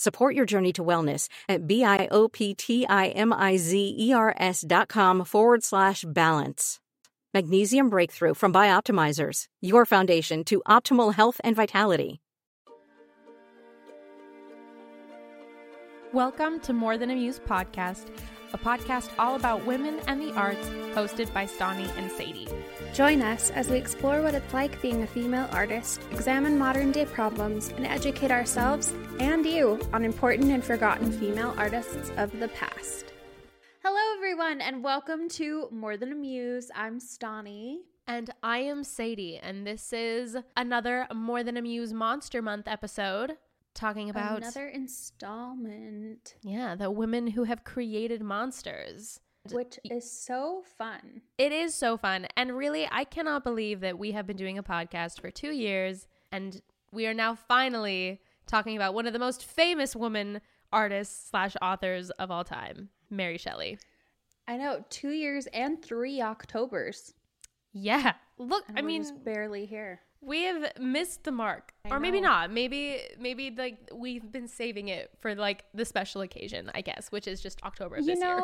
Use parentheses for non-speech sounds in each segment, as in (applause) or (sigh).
Support your journey to wellness at B-I-O-P-T-I-M-I-Z-E-R-S dot com forward slash balance. Magnesium Breakthrough from Bioptimizers, your foundation to optimal health and vitality. Welcome to More Than a Muse podcast, a podcast all about women and the arts, hosted by Stani and Sadie. Join us as we explore what it's like being a female artist, examine modern day problems, and educate ourselves and you on important and forgotten female artists of the past. Hello, everyone, and welcome to More Than a Muse. I'm Stani. And I am Sadie, and this is another More Than a Muse Monster Month episode talking about another installment. Yeah, the women who have created monsters. Which is so fun. It is so fun. And really, I cannot believe that we have been doing a podcast for two years and we are now finally talking about one of the most famous woman artists slash authors of all time, Mary Shelley. I know, two years and three Octobers. Yeah. Look, And I mean, barely here. we have missed the mark. I or maybe not. Maybe maybe like we've been saving it for like the special occasion, I guess, which is just October of You this year.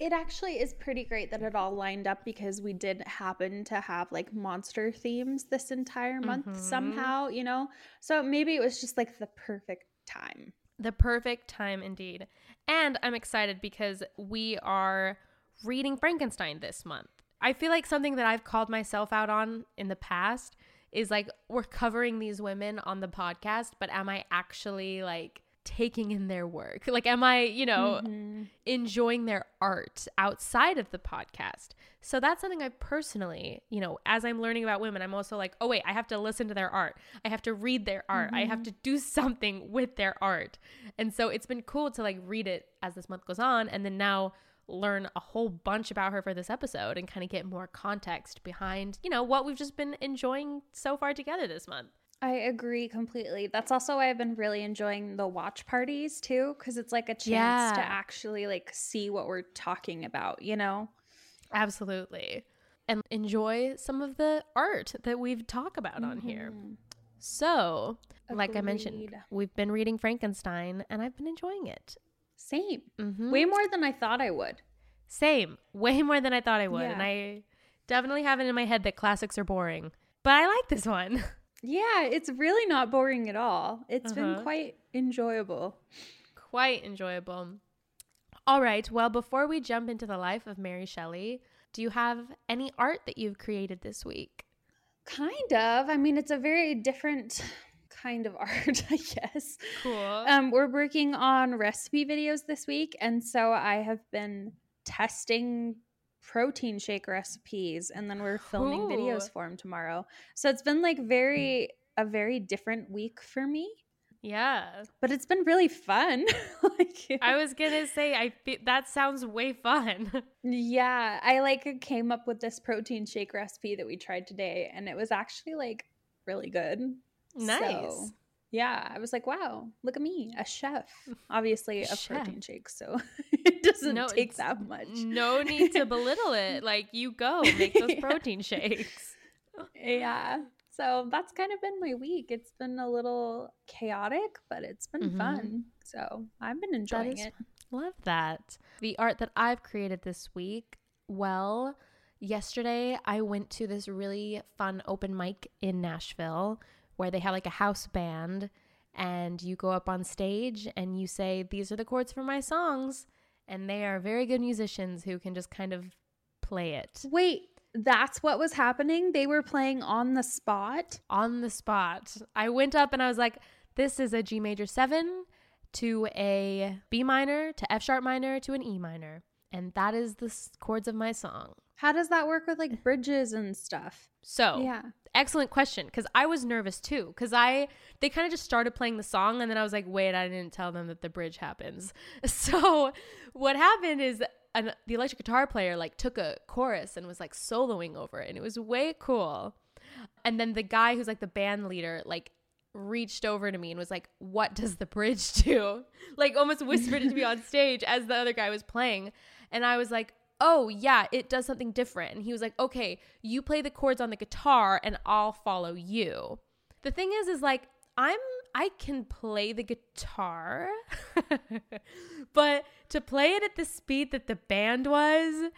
It actually is pretty great that it all lined up because we did happen to have like monster themes this entire month Mhm. somehow, you know? So maybe it was just like the perfect time. The perfect time indeed. And I'm excited because we are reading Frankenstein this month. I feel like something that I've called myself out on in the past is like we're covering these women on the podcast, but am I actually like taking in their work? Like am I, you know, Mhm. enjoying their art outside of the podcast. So that's something I personally, you know, as I'm learning about women, I'm also like, oh, wait, I have to listen to their art. I have to read their art. I have to do (laughs) something with their art. And so it's been cool to like read it as this month goes on and then now learn a whole bunch about her for this episode and kind of get more context behind, you know, what we've just been enjoying so far together this month. I agree completely. That's also why I've been really enjoying the watch parties too, because it's like a chance Yeah. to actually like see what we're talking about, you know? Absolutely. And enjoy some of the art that we've talked about on here. Mhm. So, like I mentioned, we've been reading Frankenstein and I've been enjoying it. Same. Mm-hmm. Way more than I thought I would. Same. Way more than I thought I would. And I definitely have it in my head that classics are boring. But I like this one. (laughs) Yeah, it's really not boring at all. It's been Uh-huh. quite enjoyable. Quite enjoyable. All right. Well, before we jump into the life of Mary Shelley, do you have any art that you've created this week? Kind of. I mean, it's a very different kind of (laughs) art, I guess. Cool. Um, we're working on recipe videos this week, and so I have been testing protein shake recipes, and then we're filming videos for them tomorrow. So it's been like very hmm. a very different week for me, yeah. but it's been really fun. (laughs) like, I was going to say, I fe- that sounds way fun. (laughs) Yeah, I like came up with this protein shake recipe that we tried today, and it was actually like really good. nice. So, yeah, I was like, wow, look at me, a chef. (laughs) Obviously, a Chef. protein shake, so (laughs) it doesn't No, take that much. No need to belittle it. (laughs) Like you go make those Yeah. protein shakes. Yeah. So that's kind of been my week. It's been a little chaotic, but it's been Mhm. fun. So I've been enjoying is it. Love that. The art that I've created this week, well, yesterday I went to this really fun open mic in Nashville where they have like a house band and you go up on stage and you say, These are the chords for my songs. And they are very good musicians who can just kind of play it. Wait, That's what was happening. They were playing on the spot. On the spot. I went up and I was like, this is a G major 7 to a B minor to F sharp minor to an E minor. And that is the chords of my song. How does that work with like bridges and stuff? So, Yeah. Excellent question because I was nervous too because I they kind of just started playing the song and then I was like, wait, I didn't tell them that the bridge happens. (laughs) So, what happened is an, the electric guitar player like took a chorus and was like soloing over it and it was way cool. And then the guy who's like the band leader like reached over to me and was like, "What does the bridge do?" (laughs) Like almost whispered it to me on (laughs) stage as the other guy was playing. And I was like, "Oh, yeah, it does something different." And he was like, "Okay, you play the chords on the guitar and I'll follow you." The thing is is like I'm I can play the guitar, (laughs) but to play it at the speed that the band was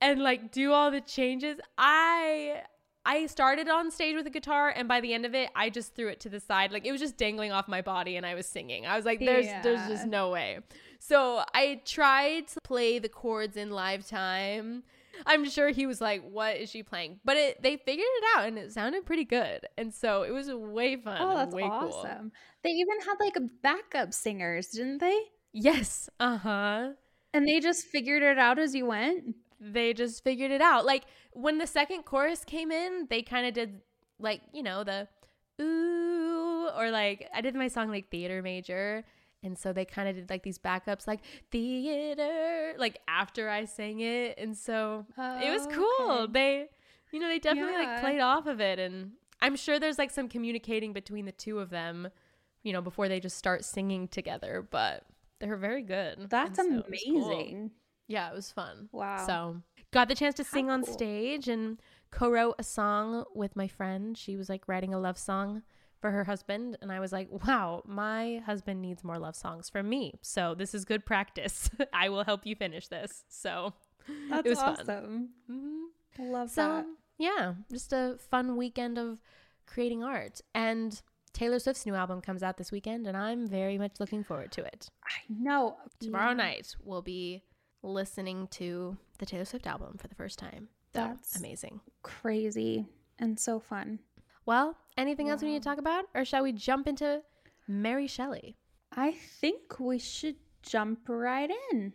and like do all the changes, I I started on stage with a guitar and by the end of it I just threw it to the side. Like it was just dangling off my body and I was singing. I was like there's there's just no way. So I tried to play the chords in live time. I'm sure he was like, "What is she playing?" But it, they figured it out, and it sounded pretty good. And so it was way fun. Oh, that's way Cool. awesome. They even had like backup singers, didn't they? Yes. Uh huh. And they just figured it out as you went. They just figured it out. Like when the second chorus came in, they kind of did like you know the ooh or like I did my song like theater major. And so they kind of did like these backups, like theater, like after I sang it. And so it was Oh, cool. okay. They, you know, they definitely like played off of it. And I'm sure there's like some communicating between the two of them, you know, before they just start singing together. But they're very good. That's so it cool. amazing. Yeah, it was fun. Wow. So got the chance to How sing on cool. stage and co-wrote a song with my friend. She was like writing a love song for her husband, and I was like, "Wow, my husband needs more love songs from me." So this is good practice. (laughs) I will help you finish this. So That's it was awesome. fun. Mhm. I love So that. yeah, just a fun weekend of creating art. And Taylor Swift's new album comes out this weekend, and I'm very much looking forward to it. I know. Tomorrow Yeah. night we'll be listening to the Taylor Swift album for the first time. That's- amazing. Crazy and so fun. Well, anything else we need to talk about, or shall we jump into Mary Shelley? I think we should jump right in.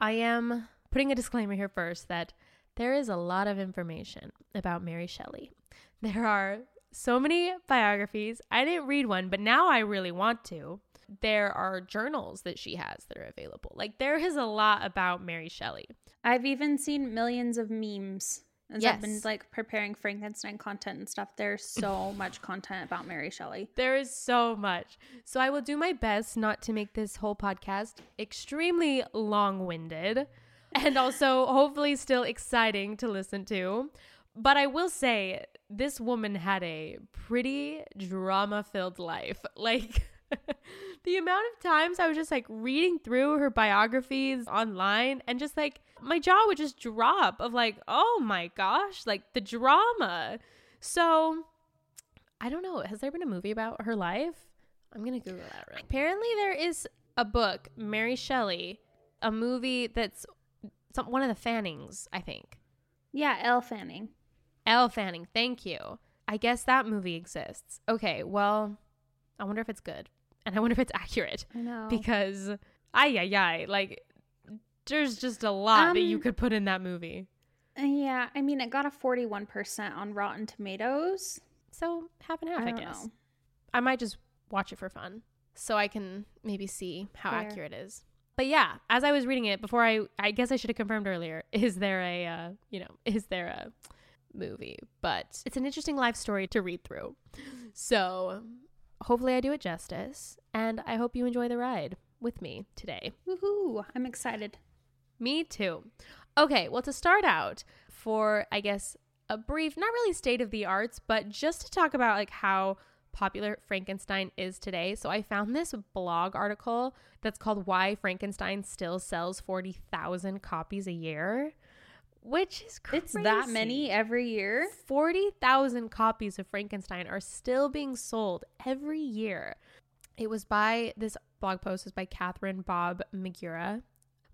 I am putting a disclaimer here first that there is a lot of information about Mary Shelley. There are so many biographies. I didn't read one, but now I really want to. There are journals that she has that are available. Like there is a lot about Mary Shelley. I've even seen millions of memes as I've been like preparing Frankenstein content and stuff. There's so (laughs) much content about Mary Shelley. There is so much. So I will do my best not to make this whole podcast extremely long winded (laughs) and also hopefully still exciting to listen to. But I will say, this woman had a pretty drama filled life. (laughs) Like, the amount of times I was just like reading through her biographies online and just like my jaw would just drop of like, oh my gosh, like the drama. So I don't know. Has there been a movie about her life? I'm gonna Google that. Right. Apparently, there is a book, Mary Shelley, a movie that's some, one of the Fannings, I think. Yeah, Elle Fanning. Elle Fanning. Thank you. I guess that movie exists. Okay. Well, I wonder if it's good, and I wonder if it's (laughs) accurate I know. because ay ay ay, like there's just a lot that you Um, could put in that movie. Yeah, I mean, it got a 41% on Rotten Tomatoes. So half and half, I I, guess. know. I might just watch it for fun so I can maybe see how Fair. accurate it is. But yeah, as I was reading it before I I guess I should have confirmed earlier, (laughs) is there a uh, you know, is there a movie? But it's an interesting life story to read through. So, hopefully I do it justice and I hope you enjoy the ride with me today. Woohoo! I'm excited. Me too. Okay, well, to start out, for I guess a brief, not really state of the arts, but just to talk about like how popular Frankenstein is today. So I found this blog article that's called Why Frankenstein Still Sells 40,000 Copies a Year, which is crazy. It's that many every year. 40,000 copies of Frankenstein are still being sold every year. It was by this blog post was by Catherine Bob Magura.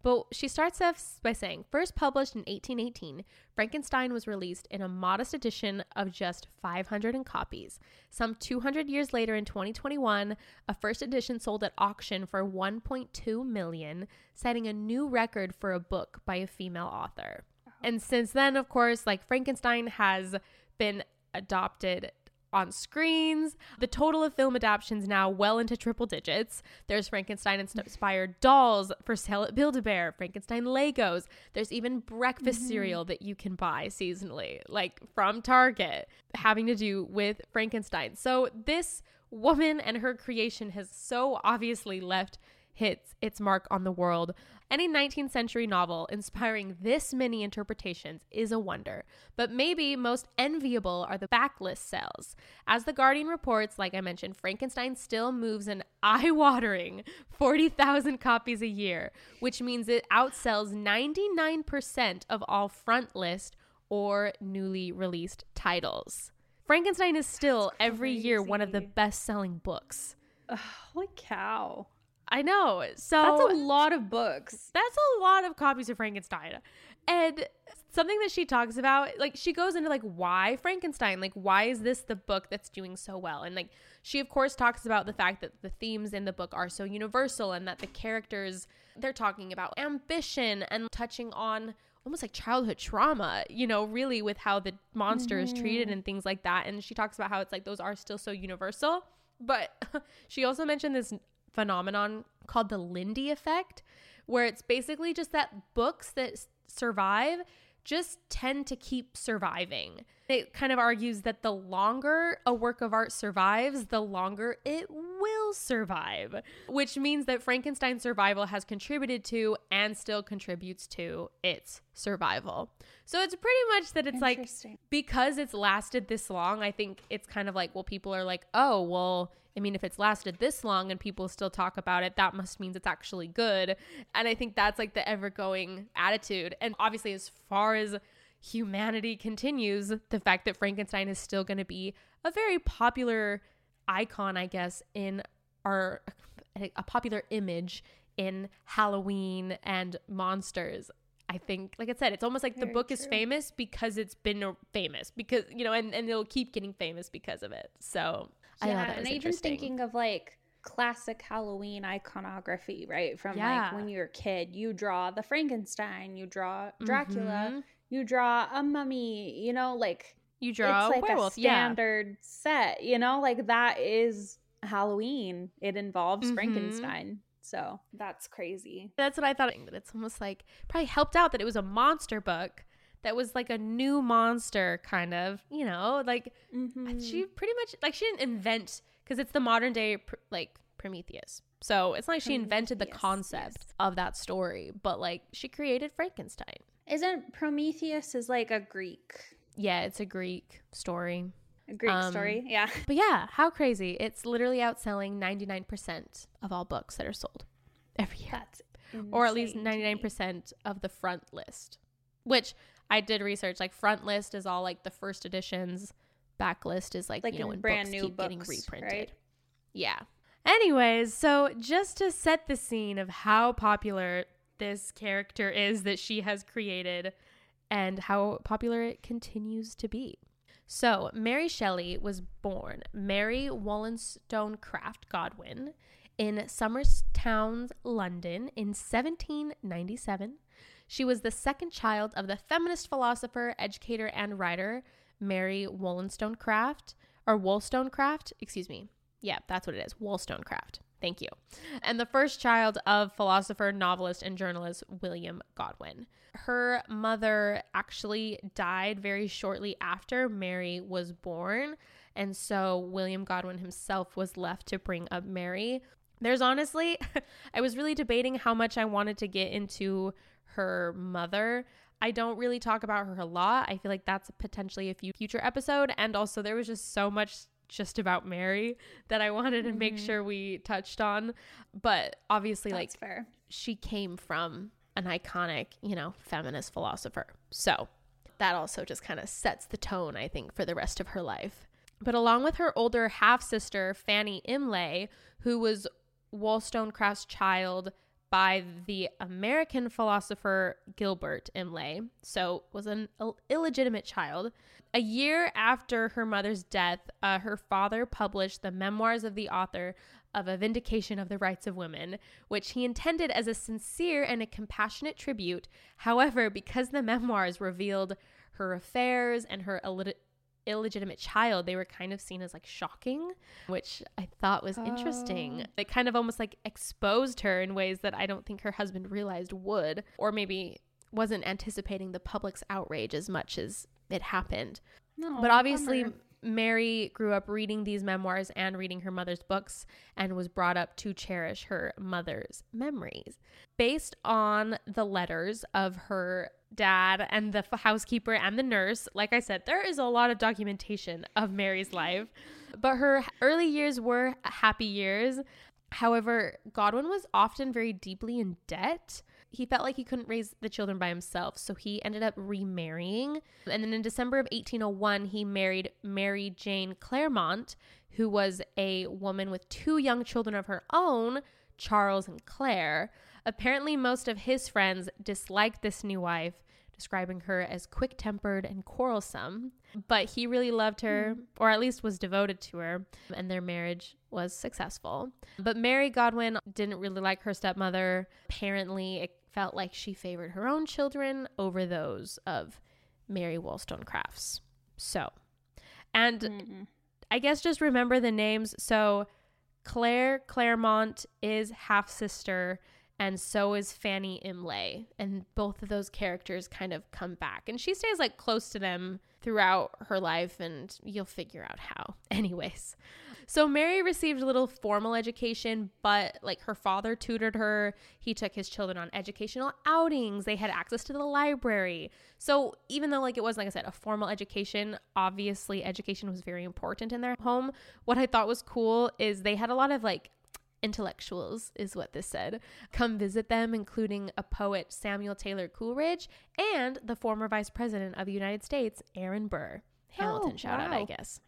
But she starts off by saying, first published in 1818, Frankenstein was released in a modest edition of just 500 copies. Some 200 years later, in 2021, a first edition sold at auction for 1.2 million, setting a new record for a book by a female author. Oh. And since then, of course, like Frankenstein has been adopted on screens. The total of film adaptations now well into triple digits. There's Frankenstein inspired dolls for sale at Build-A-Bear, Frankenstein Legos. There's even breakfast mm-hmm. cereal that you can buy seasonally, like from Target, having to do with Frankenstein. So this woman and her creation has so obviously left hits its mark on the world. Any 19th century novel inspiring this many interpretations is a wonder, but maybe most enviable are the backlist sales. As The Guardian reports, like I mentioned, Frankenstein still moves an eye watering 40,000 copies a year, which means it outsells 99% of all front list or newly released titles. Frankenstein is still every year one of the best selling books. Ugh, holy cow. I know. So that's a lot of books. That's a lot of copies of Frankenstein. And something that she talks about, like she goes into like why Frankenstein? Like why is this the book that's doing so well? And like she of course talks about the fact that the themes in the book are so universal and that the characters they're talking about ambition and touching on almost like childhood trauma, you know, really with how the monster mm-hmm. is treated mm-hmm. and things like that. And she talks about how it's like those are still so universal. But (laughs) she also mentioned this phenomenon called the Lindy effect, where it's basically just that books that survive just tend to keep surviving. It kind of argues that the longer a work of art survives, the longer it will survive, which means that Frankenstein's survival has contributed to and still contributes to its survival. So it's pretty much that it's like because it's lasted this long, I think it's kind of like, well, people are like, oh, well, I mean, if it's lasted this long and people still talk about it, that must means it's actually good. And I think that's like the ever going attitude. And obviously, as far as humanity continues, the fact that Frankenstein is still going to be a very popular icon, I guess, in our a popular image in Halloween and monsters. I think, like I said, it's almost like Very the book true. is famous because it's been famous because you know, and and it'll keep getting famous because of it. So yeah, and even thinking of like classic Halloween iconography, right? From yeah. like when you're a kid, you draw the Frankenstein, you draw Dracula, mm-hmm. You draw a mummy, you know, like you draw it's like werewolf, a standard yeah. set, you know, like that is Halloween. It involves mm-hmm. Frankenstein. So that's crazy. That's what I thought. It's almost like probably helped out that it was a monster book that was like a new monster kind of, you know, like mm-hmm. she pretty much like she didn't invent because it's the modern day like Prometheus. So it's not like she invented the concept yes. of that story, but like she created Frankenstein. Isn't Prometheus is like a Greek? Yeah, it's a Greek story. A Greek um, story, yeah. (laughs) But yeah, how crazy. It's literally outselling 99% of all books that are sold every year. That's or at least 99% of the front list. Which I did research. Like front list is all like the first editions. Back list is like, like you know when brand books new keep books, getting reprinted. Right? Yeah. Anyways, so just to set the scene of how popular this character is that she has created and how popular it continues to be. So, Mary Shelley was born Mary Wollstonecraft Godwin in Somers Towns, London in 1797. She was the second child of the feminist philosopher, educator, and writer Mary Wollstonecraft, or Wollstonecraft, excuse me. Yeah, that's what it is, Wollstonecraft. Thank you. And the first child of philosopher, novelist, and journalist William Godwin. Her mother actually died very shortly after Mary was born. And so William Godwin himself was left to bring up Mary. There's honestly, (laughs) I was really debating how much I wanted to get into her mother. I don't really talk about her a lot. I feel like that's potentially a future episode. And also, there was just so much just about Mary that I wanted to mm-hmm. make sure we touched on. But obviously, that's like, fair. she came from an iconic, you know, feminist philosopher. So that also just kind of sets the tone, I think, for the rest of her life. But along with her older half sister, Fanny Imlay, who was Wollstonecraft's child by the American philosopher Gilbert Imlay, so was an illegitimate child. A year after her mother's death, uh, her father published the memoirs of the author of A Vindication of the Rights of Women, which he intended as a sincere and a compassionate tribute. However, because the memoirs revealed her affairs and her illegitimate child, they were kind of seen as like shocking, which I thought was oh. interesting. It kind of almost like exposed her in ways that I don't think her husband realized would, or maybe wasn't anticipating the public's outrage as much as it happened. No, but obviously, bummer. Mary grew up reading these memoirs and reading her mother's books and was brought up to cherish her mother's memories. Based on the letters of her dad and the housekeeper and the nurse, like I said, there is a lot of documentation of Mary's life, but her early years were happy years. However, Godwin was often very deeply in debt he felt like he couldn't raise the children by himself, so he ended up remarrying. And then in December of 1801, he married Mary Jane Clairmont, who was a woman with two young children of her own, Charles and Claire. Apparently, most of his friends disliked this new wife, describing her as quick tempered and quarrelsome. But he really loved her, mm. or at least was devoted to her, and their marriage was successful. But Mary Godwin didn't really like her stepmother. Apparently, it felt like she favored her own children over those of Mary Wollstonecraft's. So, and mm I guess just remember the names. So, Claire Clairmont is half sister, and so is Fanny Imlay. And both of those characters kind of come back. And she stays like close to them throughout her life, and you'll figure out how. (laughs) Anyways, so Mary received a little formal education, but like her father tutored her. He took his children on educational outings. They had access to the library. So even though like it wasn't like I said a formal education, obviously education was very important in their home. What I thought was cool is they had a lot of like intellectuals, is what this said, come visit them, including a poet, Samuel Taylor Coleridge, and the former vice president of the United States, Aaron Burr. Hamilton oh, shout wow. out, I guess.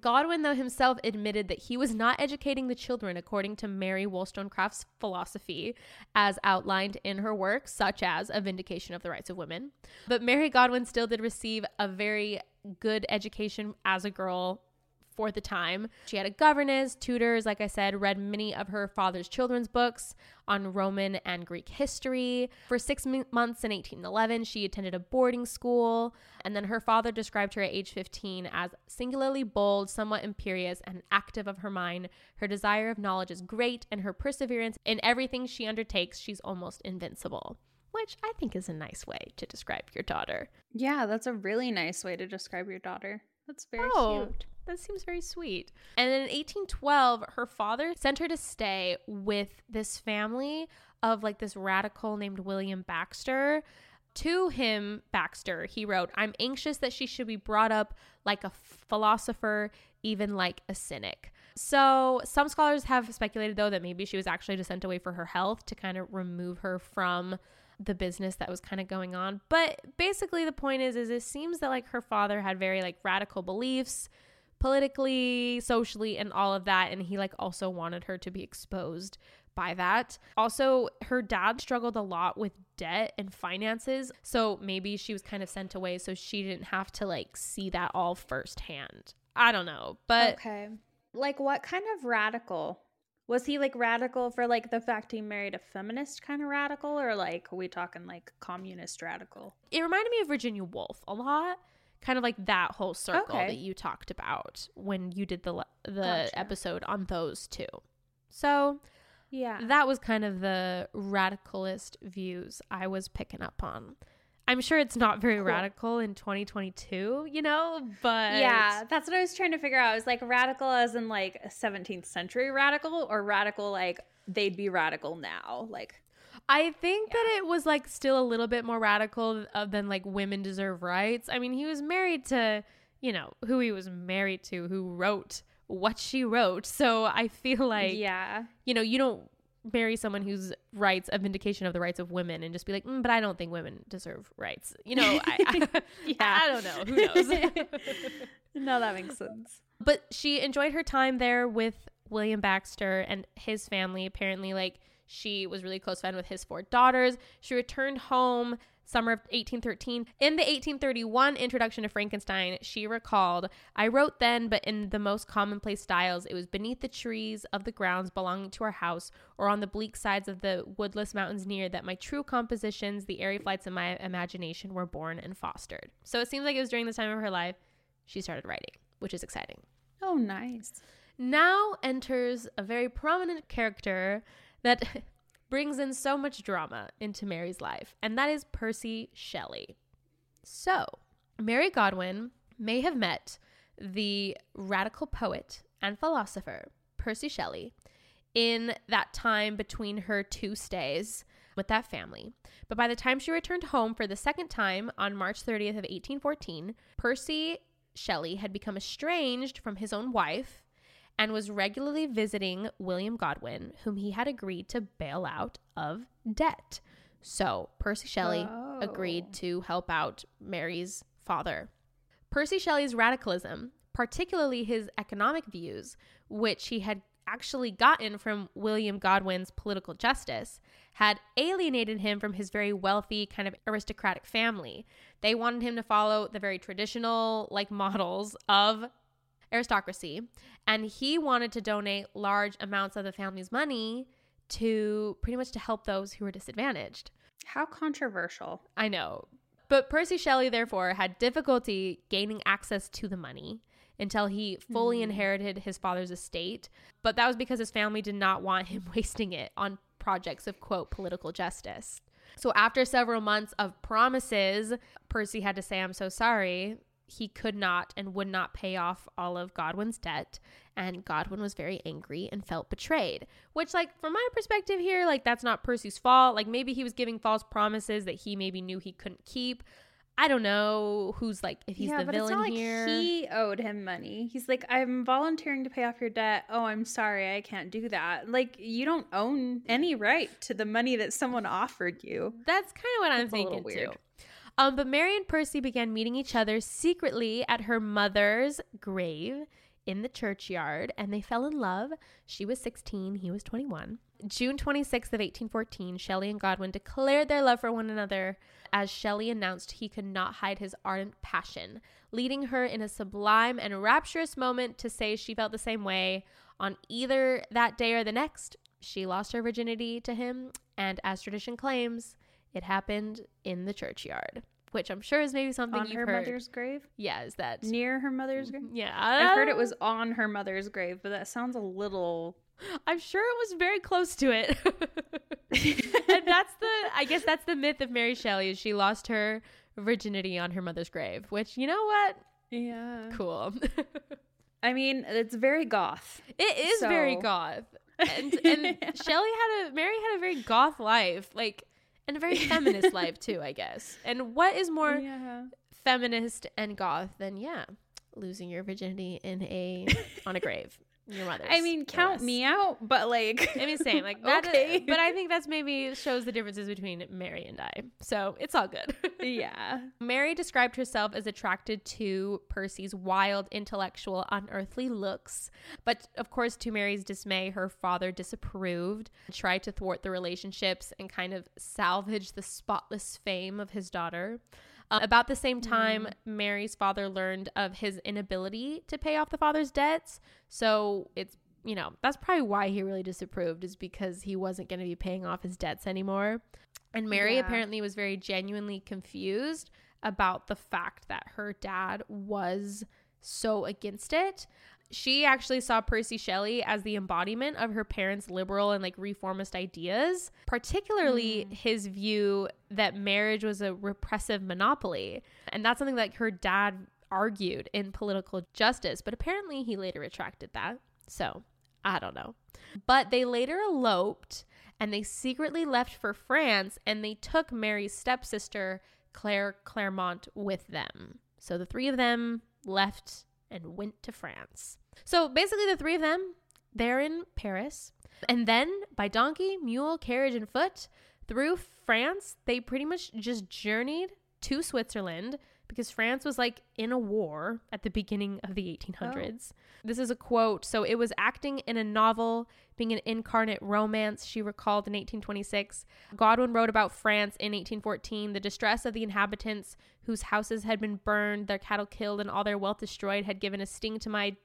Godwin, though, himself admitted that he was not educating the children according to Mary Wollstonecraft's philosophy, as outlined in her works, such as A Vindication of the Rights of Women. But Mary Godwin still did receive a very good education as a girl for the time. She had a governess, tutors, like I said, read many of her father's children's books on Roman and Greek history. For six m- months in 1811, she attended a boarding school. And then her father described her at age 15 as singularly bold, somewhat imperious, and active of her mind. Her desire of knowledge is great, and her perseverance in everything she undertakes, she's almost invincible which I think is a nice way to describe your daughter. Yeah, that's a really nice way to describe your daughter. That's very oh, cute. That seems very sweet. And in 1812, her father sent her to stay with this family of like this radical named William Baxter. To him, Baxter, he wrote, I'm anxious that she should be brought up like a philosopher, even like a cynic. So, some scholars have speculated, though, that maybe she was actually just sent away for her health to kind of remove her from the business that was kind of going on. But basically the point is is it seems that like her father had very like radical beliefs politically, socially and all of that and he like also wanted her to be exposed by that. Also, her dad struggled a lot with debt and finances, so maybe she was kind of sent away so she didn't have to like see that all firsthand. I don't know, but Okay. Like what kind of radical was he like radical for like the fact he married a feminist kind of radical or like are we talking like communist radical? It reminded me of Virginia Woolf a lot. Kind of like that whole circle okay. that you talked about when you did the the gotcha. episode on those two. So, yeah. That was kind of the radicalist views I was picking up on. I'm sure it's not very cool. radical in 2022, you know, but yeah, that's what I was trying to figure out. was like radical as in like 17th century radical or radical like they'd be radical now, like. I think yeah. that it was like still a little bit more radical than like women deserve rights. I mean, he was married to, you know, who he was married to, who wrote what she wrote. So I feel like, yeah, you know, you don't marry someone who's rights a vindication of the rights of women and just be like, mm, but I don't think women deserve rights. You know, I, I, (laughs) (laughs) yeah. I don't know. Who knows? (laughs) no, that makes sense. But she enjoyed her time there with William Baxter and his family. Apparently, like She was really close friend with his four daughters. She returned home summer of 1813. In the 1831 introduction to Frankenstein, she recalled, I wrote then, but in the most commonplace styles. It was beneath the trees of the grounds belonging to our house, or on the bleak sides of the woodless mountains near, that my true compositions, the airy flights of my imagination, were born and fostered. So it seems like it was during this time of her life she started writing, which is exciting. Oh, nice. Now enters a very prominent character that (laughs) brings in so much drama into Mary's life, and that is Percy Shelley. So, Mary Godwin may have met the radical poet and philosopher Percy Shelley in that time between her two stays with that family. But by the time she returned home for the second time on March 30th of 1814, Percy Shelley had become estranged from his own wife and was regularly visiting William Godwin, whom he had agreed to bail out of debt. So Percy Shelley oh. agreed to help out Mary's father. Percy Shelley's radicalism, particularly his economic views, which he had actually gotten from William Godwin's political justice, had alienated him from his very wealthy, kind of aristocratic family. They wanted him to follow the very traditional, like, models of aristocracy, and he wanted to donate large amounts of the family's money to pretty much to help those who were disadvantaged. How controversial. I know. But Percy Shelley, therefore, had difficulty gaining access to the money until he fully mm. inherited his father's estate. But that was because his family did not want him (laughs) wasting it on projects of, quote, political justice. So after several months of promises, Percy had to say, I'm so sorry he could not and would not pay off all of Godwin's debt. And Godwin was very angry and felt betrayed. Which, like, from my perspective here, like, that's not Percy's fault. Like, maybe he was giving false promises that he maybe knew he couldn't keep. I don't know who's like if he's yeah, the but villain it's not here. Like he owed him money. He's like, I'm volunteering to pay off your debt. Oh, I'm sorry, I can't do that. Like you don't own any right to the money that someone offered you. That's kind of what I'm thinking too. Um, but Mary and Percy began meeting each other secretly at her mother's grave in the churchyard and they fell in love. She was 16, he was 21. June 26th of 1814, Shelley and Godwin declared their love for one another as Shelley announced he could not hide his ardent passion, leading her in a sublime and rapturous moment to say she felt the same way. On either that day or the next, she lost her virginity to him, and as tradition claims, it happened in the churchyard, which I'm sure is maybe something on you've her heard. mother's grave. Yeah, is that near her mother's grave? Yeah, I've heard it was on her mother's grave, but that sounds a little. I'm sure it was very close to it. (laughs) and that's the, I guess that's the myth of Mary Shelley is she lost her virginity on her mother's grave, which you know what? Yeah, cool. (laughs) I mean, it's very goth. It is so. very goth. And, (laughs) and yeah. Shelley had a Mary had a very goth life. Like and a very (laughs) feminist life too, I guess. And what is more yeah. feminist and goth than yeah, losing your virginity in a on a grave? Your mother's. I mean, count me out, but like, I mean, same. Like, (laughs) that okay. Is, but I think that's maybe shows the differences between Mary and I. So it's all good. (laughs) yeah. Mary described herself as attracted to Percy's wild, intellectual, unearthly looks. But of course, to Mary's dismay, her father disapproved, tried to thwart the relationships, and kind of salvage the spotless fame of his daughter. Uh, about the same time, mm. Mary's father learned of his inability to pay off the father's debts. So it's, you know, that's probably why he really disapproved, is because he wasn't going to be paying off his debts anymore. And Mary yeah. apparently was very genuinely confused about the fact that her dad was so against it she actually saw Percy Shelley as the embodiment of her parents' liberal and like reformist ideas, particularly mm. his view that marriage was a repressive monopoly. And that's something that her dad argued in political justice, but apparently he later retracted that. So, I don't know. But they later eloped and they secretly left for France and they took Mary's stepsister, Claire Clairmont, with them. So the three of them left and went to France. So basically, the three of them, they're in Paris. And then by donkey, mule, carriage, and foot through France, they pretty much just journeyed to Switzerland because France was like in a war at the beginning of the 1800s. Oh. This is a quote. So it was acting in a novel, being an incarnate romance, she recalled in 1826. Godwin wrote about France in 1814. The distress of the inhabitants whose houses had been burned, their cattle killed, and all their wealth destroyed had given a sting to my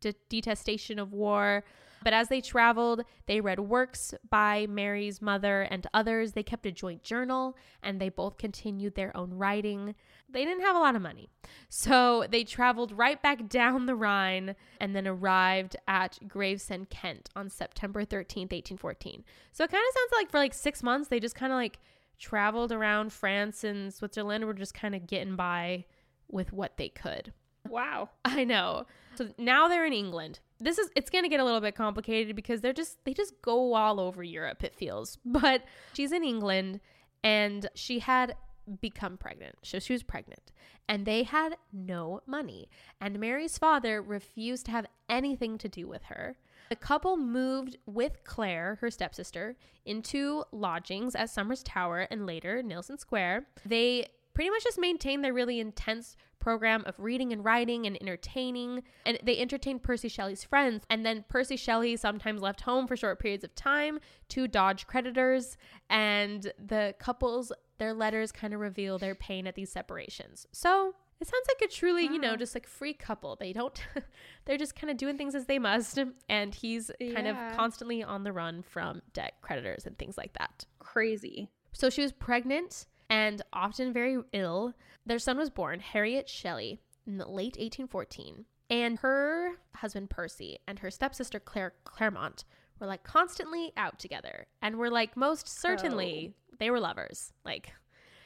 de- detestation of war. But as they traveled, they read works by Mary's mother and others. They kept a joint journal and they both continued their own writing. They didn't have a lot of money. So they traveled right back down the Rhine and then arrived at Gravesend, Kent on September 13th, 1814. So it kind of sounds like for like six months, they just kind of like traveled around France and Switzerland were just kind of getting by with what they could. Wow. I know. So now they're in England. This is it's going to get a little bit complicated because they're just they just go all over Europe it feels. (laughs) But she's in England and she had become pregnant. So she was pregnant and they had no money. And Mary's father refused to have anything to do with her. The couple moved with Claire, her stepsister, into lodgings at Somers Tower and later Nelson Square. They pretty much just maintained their really intense program of reading and writing and entertaining. And they entertained Percy Shelley's friends. And then Percy Shelley sometimes left home for short periods of time to dodge creditors. And the couples, their letters kind of reveal their pain at these separations. So it sounds like a truly, wow. you know, just like free couple. They don't, (laughs) they're just kind of doing things as they must. And he's kind of constantly on the run from debt creditors and things like that. Crazy. So she was pregnant and often very ill. Their son was born, Harriet Shelley, in the late 1814. And her husband, Percy, and her stepsister, Claire Clairmont, were like constantly out together and were like most certainly oh. they were lovers. Like,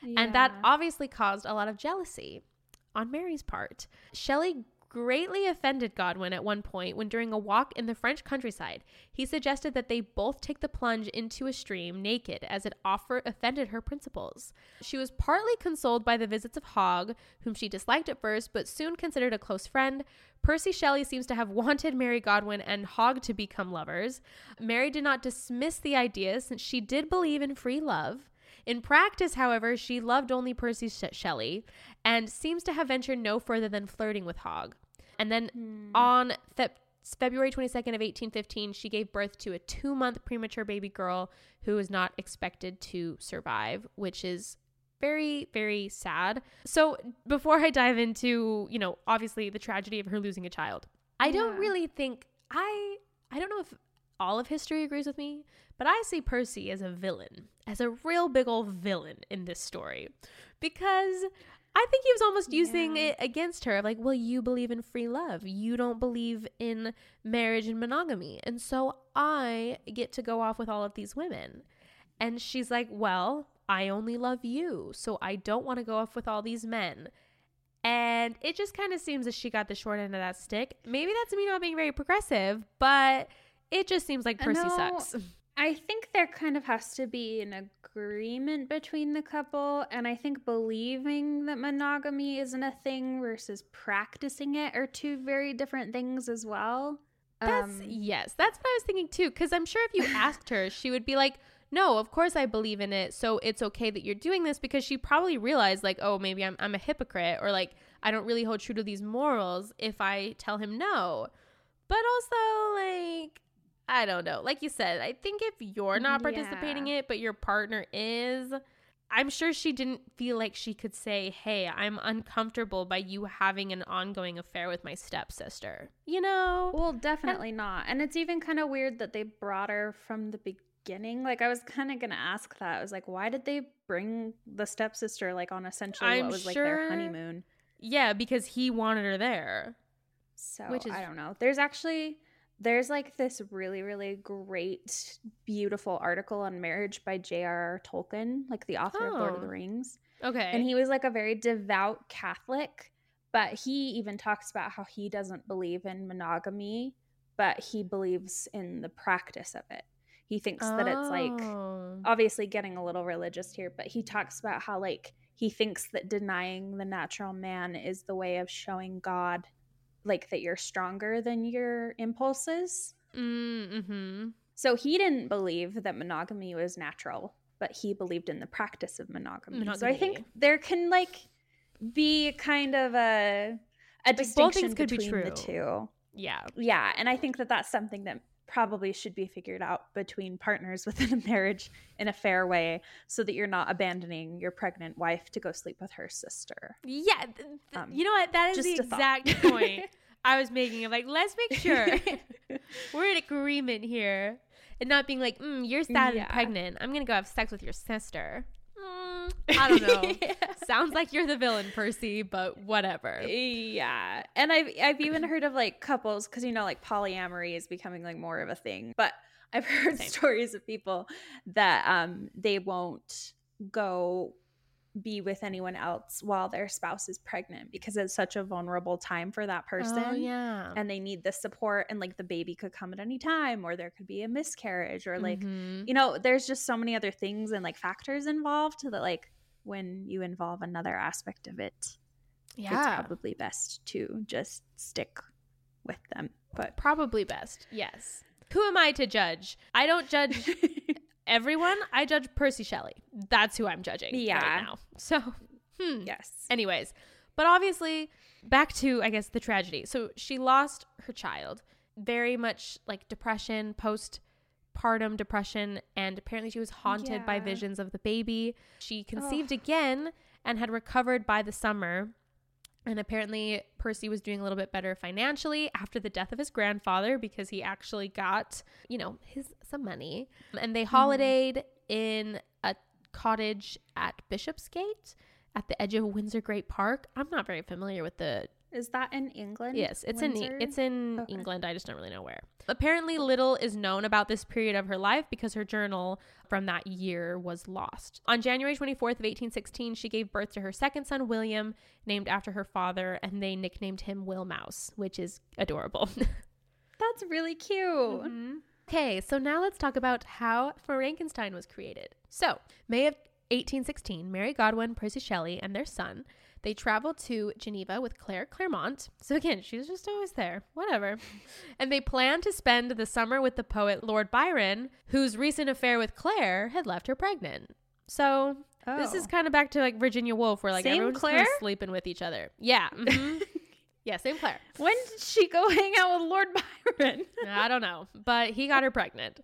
yeah. and that obviously caused a lot of jealousy on Mary's part. Shelley greatly offended Godwin at one point when, during a walk in the French countryside, he suggested that they both take the plunge into a stream naked, as it offer offended her principles. She was partly consoled by the visits of Hogg, whom she disliked at first but soon considered a close friend. Percy Shelley seems to have wanted Mary Godwin and Hogg to become lovers. Mary did not dismiss the idea since she did believe in free love. In practice, however, she loved only Percy Shelley and seems to have ventured no further than flirting with Hogg. And then hmm. on Fe- February 22nd of 1815, she gave birth to a two month premature baby girl who was not expected to survive, which is very, very sad. So before I dive into, you know, obviously the tragedy of her losing a child, I yeah. don't really think I I don't know if all of history agrees with me, but I see Percy as a villain, as a real big old villain in this story. Because I think he was almost using yeah. it against her like, well, you believe in free love. You don't believe in marriage and monogamy. And so I get to go off with all of these women. And she's like, well, I only love you. So I don't want to go off with all these men. And it just kind of seems that she got the short end of that stick. Maybe that's me not being very progressive, but it just seems like Percy no, sucks. I think there kind of has to be an agreement between the couple. And I think believing that monogamy isn't a thing versus practicing it are two very different things as well. That's, um, yes, that's what I was thinking too. Because I'm sure if you (laughs) asked her, she would be like, no, of course I believe in it. So it's okay that you're doing this because she probably realized, like, oh, maybe I'm, I'm a hypocrite or like I don't really hold true to these morals if I tell him no. But also, like, I don't know. Like you said, I think if you're mm-hmm, not participating yeah. it, but your partner is, I'm sure she didn't feel like she could say, Hey, I'm uncomfortable by you having an ongoing affair with my stepsister. You know? Well, definitely and- not. And it's even kind of weird that they brought her from the beginning. Like, I was kind of going to ask that. I was like, why did they bring the stepsister, like, on essentially I'm what was sure, like their honeymoon? Yeah, because he wanted her there. So, Which is, I don't know. There's actually there's like this really really great beautiful article on marriage by j.r.r tolkien like the author oh. of lord of oh. the oh. rings okay and he was like a very devout catholic but he even talks about how he doesn't believe in monogamy but he believes in the practice of it he thinks oh. that it's like oh. obviously getting a little religious here but he talks about how like he thinks that denying the natural man is the way of showing god like that you're stronger than your impulses. Mm-hmm. So he didn't believe that monogamy was natural, but he believed in the practice of monogamy. monogamy. So I think there can like be kind of a a like distinction between the two. Yeah. Yeah, and I think that that's something that probably should be figured out between partners (laughs) within a marriage in a fair way so that you're not abandoning your pregnant wife to go sleep with her sister. Yeah. Th- th- um, you know what? That is the exact (laughs) point I was making. Of like, let's make sure (laughs) we're in agreement here and not being like, mm, you're sad yeah. and pregnant. I'm going to go have sex with your sister. I don't know. (laughs) yeah. Sounds like you're the villain, Percy, but whatever. Yeah. And I've I've even heard of like couples because you know like polyamory is becoming like more of a thing. But I've (laughs) heard Same. stories of people that um they won't go be with anyone else while their spouse is pregnant because it's such a vulnerable time for that oh, person. Oh, yeah. And they need the support and like the baby could come at any time or there could be a miscarriage or like mm-hmm. you know, there's just so many other things and like factors involved that like when you involve another aspect of it, yeah. it's probably best to just stick with them. But probably best. Yes. Who am I to judge? I don't judge (laughs) everyone, I judge Percy Shelley. That's who I'm judging yeah. right now. (laughs) So, hmm. Yes. Anyways, but obviously, back to, I guess, the tragedy. So she lost her child, very much like depression, postpartum depression, and apparently she was haunted yeah. by visions of the baby. She conceived oh. again and had recovered by the summer and apparently, Percy was doing a little bit better financially after the death of his grandfather because he actually got, you know, his some money. And they mm-hmm. holidayed in a cottage at Bishopsgate at the edge of Windsor Great Park. I'm not very familiar with the is that in England? Yes, it's Windsor? in it's in okay. England. I just don't really know where. Apparently, little is known about this period of her life because her journal from that year was lost. On January 24th of 1816, she gave birth to her second son, William, named after her father, and they nicknamed him Will Mouse, which is adorable. (laughs) That's really cute. Mm-hmm. Okay, so now let's talk about how Frankenstein was created. So, May of 1816, Mary Godwin, Percy Shelley, and their son they traveled to Geneva with Claire Clairmont. So again, she's just always there. Whatever. (laughs) and they planned to spend the summer with the poet Lord Byron, whose recent affair with Claire had left her pregnant. So oh. this is oh. kind of back to like Virginia Woolf, where like same everyone's Claire? Kind of sleeping with each other. Yeah. (laughs) Mm-hmm. yeah, same Claire. When did she go hang out with Lord Byron? I don't know, but he got her pregnant.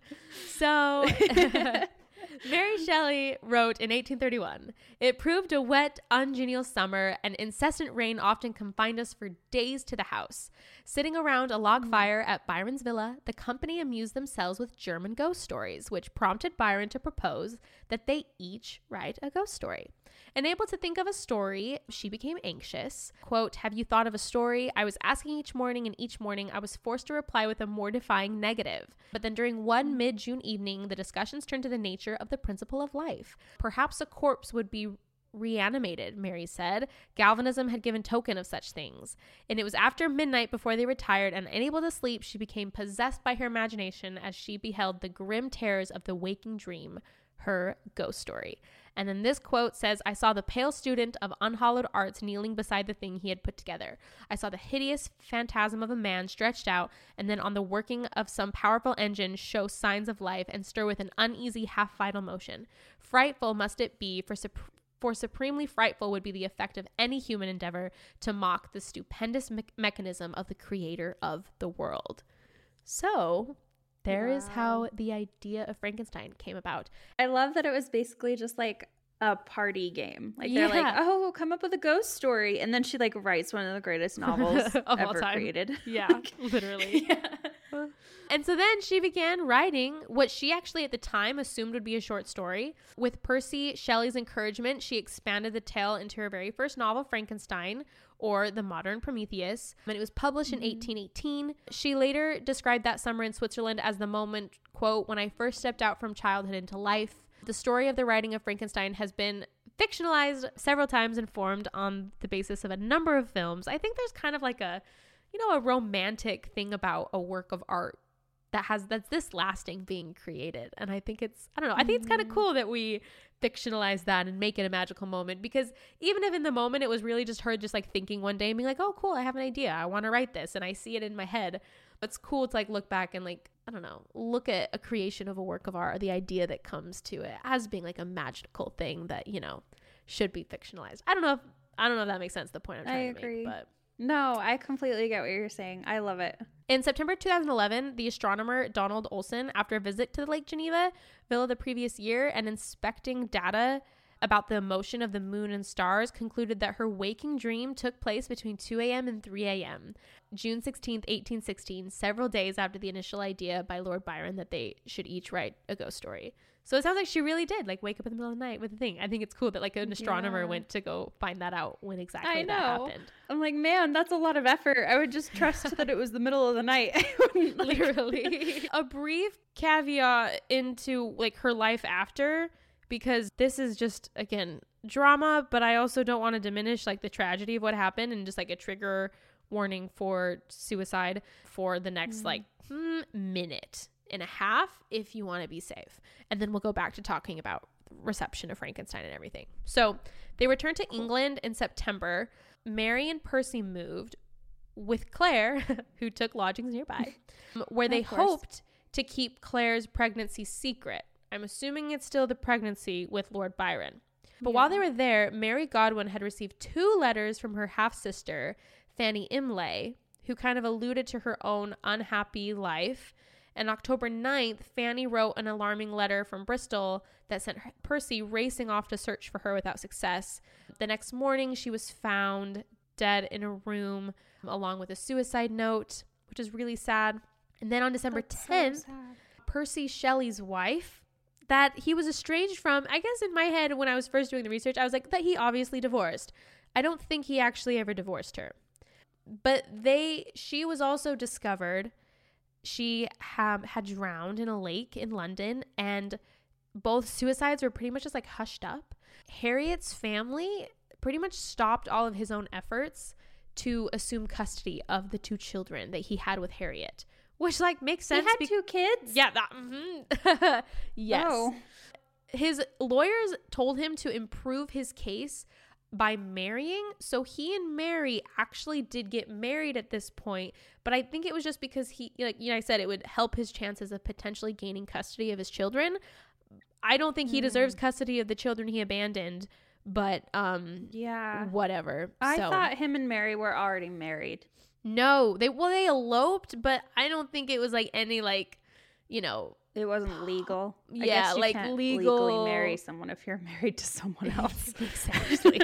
So (laughs) Mary Shelley wrote in 1831 It proved a wet, ungenial summer, and incessant rain often confined us for days to the house. Sitting around a log mm. fire at Byron's villa, the company amused themselves with German ghost stories, which prompted Byron to propose that they each write a ghost story. Unable to think of a story, she became anxious. Quote, Have you thought of a story? I was asking each morning, and each morning I was forced to reply with a mortifying negative. But then during one mid June evening, the discussions turned to the nature of the principle of life. Perhaps a corpse would be reanimated, Mary said. Galvanism had given token of such things. And it was after midnight before they retired, and unable to sleep, she became possessed by her imagination as she beheld the grim terrors of the waking dream, her ghost story. And then this quote says, I saw the pale student of unhallowed arts kneeling beside the thing he had put together. I saw the hideous phantasm of a man stretched out, and then on the working of some powerful engine show signs of life and stir with an uneasy, half vital motion. Frightful must it be, for, sup- for supremely frightful would be the effect of any human endeavor to mock the stupendous me- mechanism of the creator of the world. So, there wow. is how the idea of Frankenstein came about. I love that it was basically just like a party game. Like they're yeah. like, "Oh, come up with a ghost story," and then she like writes one of the greatest novels (laughs) ever created. (laughs) (laughs) Yeah, literally. Yeah. And so then she began writing what she actually at the time assumed would be a short story. With Percy Shelley's encouragement, she expanded the tale into her very first novel, Frankenstein, or The Modern Prometheus, and it was published mm-hmm. in 1818. She later described that summer in Switzerland as the moment, quote, when I first stepped out from childhood into life. The story of the writing of Frankenstein has been fictionalized several times and formed on the basis of a number of films. I think there's kind of like a, you know, a romantic thing about a work of art that has that's this lasting being created and i think it's i don't know i think it's kind of mm-hmm. cool that we fictionalize that and make it a magical moment because even if in the moment it was really just her just like thinking one day and being like oh cool i have an idea i want to write this and i see it in my head it's cool to like look back and like i don't know look at a creation of a work of art or the idea that comes to it as being like a magical thing that you know should be fictionalized i don't know if I don't know if that makes sense. The point I'm trying I to agree. make, but no, I completely get what you're saying. I love it. In September 2011, the astronomer Donald Olson, after a visit to the Lake Geneva Villa the previous year and inspecting data about the motion of the moon and stars, concluded that her waking dream took place between 2 a.m. and 3 a.m. June 16, 1816, several days after the initial idea by Lord Byron that they should each write a ghost story. So it sounds like she really did like wake up in the middle of the night with a thing. I think it's cool that like an astronomer yeah. went to go find that out when exactly I know. that happened. I'm like, man, that's a lot of effort. I would just trust that it was the middle of the night. (laughs) (laughs) Literally. (laughs) a brief caveat into like her life after because this is just again drama, but I also don't want to diminish like the tragedy of what happened and just like a trigger warning for suicide for the next mm. like hmm, minute and a half if you want to be safe. And then we'll go back to talking about reception of Frankenstein and everything. So they returned to England in September. Mary and Percy moved with Claire, (laughs) who took lodgings nearby, (laughs) where they hoped to keep Claire's pregnancy secret. I'm assuming it's still the pregnancy with Lord Byron. But yeah. while they were there, Mary Godwin had received two letters from her half sister, Fanny Imlay, who kind of alluded to her own unhappy life and October 9th, Fanny wrote an alarming letter from Bristol that sent Percy racing off to search for her without success. The next morning, she was found dead in a room along with a suicide note, which is really sad. And then on December That's 10th, so Percy Shelley's wife, that he was estranged from, I guess in my head when I was first doing the research, I was like, that he obviously divorced. I don't think he actually ever divorced her. But they, she was also discovered she um, had drowned in a lake in London, and both suicides were pretty much just like hushed up. Harriet's family pretty much stopped all of his own efforts to assume custody of the two children that he had with Harriet, which like makes sense. He had be- two kids. Yeah. That, mm-hmm. (laughs) yes. Oh. His lawyers told him to improve his case by marrying. So he and Mary actually did get married at this point, but I think it was just because he, like you know, I said it would help his chances of potentially gaining custody of his children. I don't think he mm. deserves custody of the children he abandoned, but um, yeah, whatever. I so. thought him and Mary were already married. No, they well they eloped, but I don't think it was like any like, you know, it wasn't legal. I yeah, like legal. legally marry someone if you're (laughs) married to someone (laughs) else. exactly.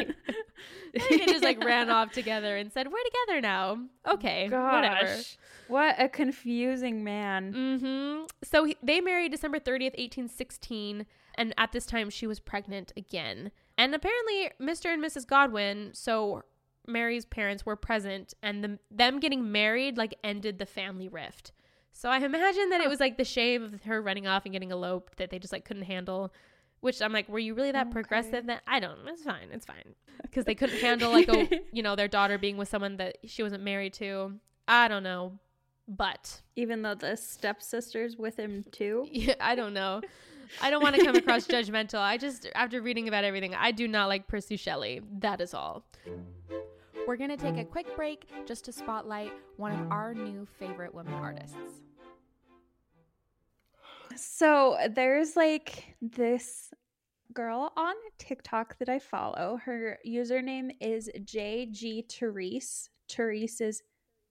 (laughs) they just like ran off together and said, "We're together now." Okay, Gosh, whatever. What a confusing man. Mm-hmm. So he, they married December thirtieth, eighteen sixteen, and at this time she was pregnant again. And apparently, Mr. and Mrs. Godwin, so Mary's parents were present, and the, them getting married like ended the family rift. So I imagine that it was like the shame of her running off and getting eloped that they just like couldn't handle. Which I'm like, were you really that okay. progressive? That I don't. It's fine. It's fine because they couldn't handle like a (laughs) you know their daughter being with someone that she wasn't married to. I don't know, but even though the stepsister's with him too. (laughs) Yeah, I don't know. I don't want to come across judgmental. I just after reading about everything, I do not like Percy Shelley. That is all. We're going to take a quick break just to spotlight one of our new favorite women artists. So there's like this girl on TikTok that I follow. Her username is JG Therese. Therese is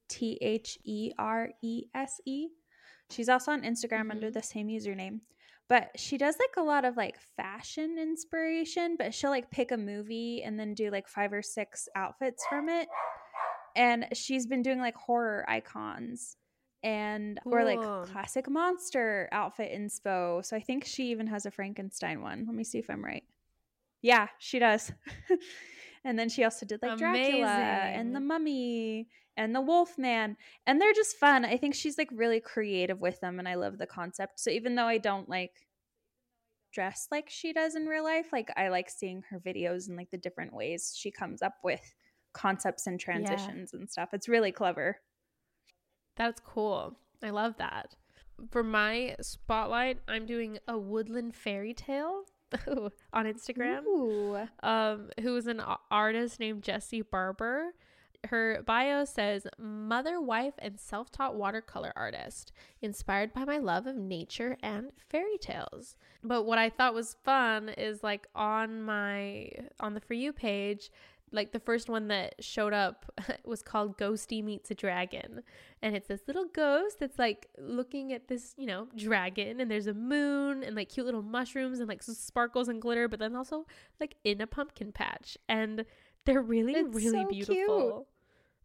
T H E R E S E. She's also on Instagram mm-hmm. under the same username but she does like a lot of like fashion inspiration but she'll like pick a movie and then do like five or six outfits from it and she's been doing like horror icons and cool. or like classic monster outfit inspo so i think she even has a frankenstein one let me see if i'm right yeah she does (laughs) and then she also did like Amazing. dracula and the mummy and the Wolfman. And they're just fun. I think she's like really creative with them and I love the concept. So even though I don't like dress like she does in real life, like I like seeing her videos and like the different ways she comes up with concepts and transitions yeah. and stuff. It's really clever. That's cool. I love that. For my spotlight, I'm doing a woodland fairy tale (laughs) on Instagram. Ooh. Um, who is an artist named Jessie Barber her bio says mother, wife, and self taught watercolor artist, inspired by my love of nature and fairy tales. But what I thought was fun is like on my on the For You page, like the first one that showed up (laughs) was called Ghosty Meets a Dragon. And it's this little ghost that's like looking at this, you know, dragon and there's a moon and like cute little mushrooms and like sparkles and glitter, but then also like in a pumpkin patch. And they're really, it's really so beautiful.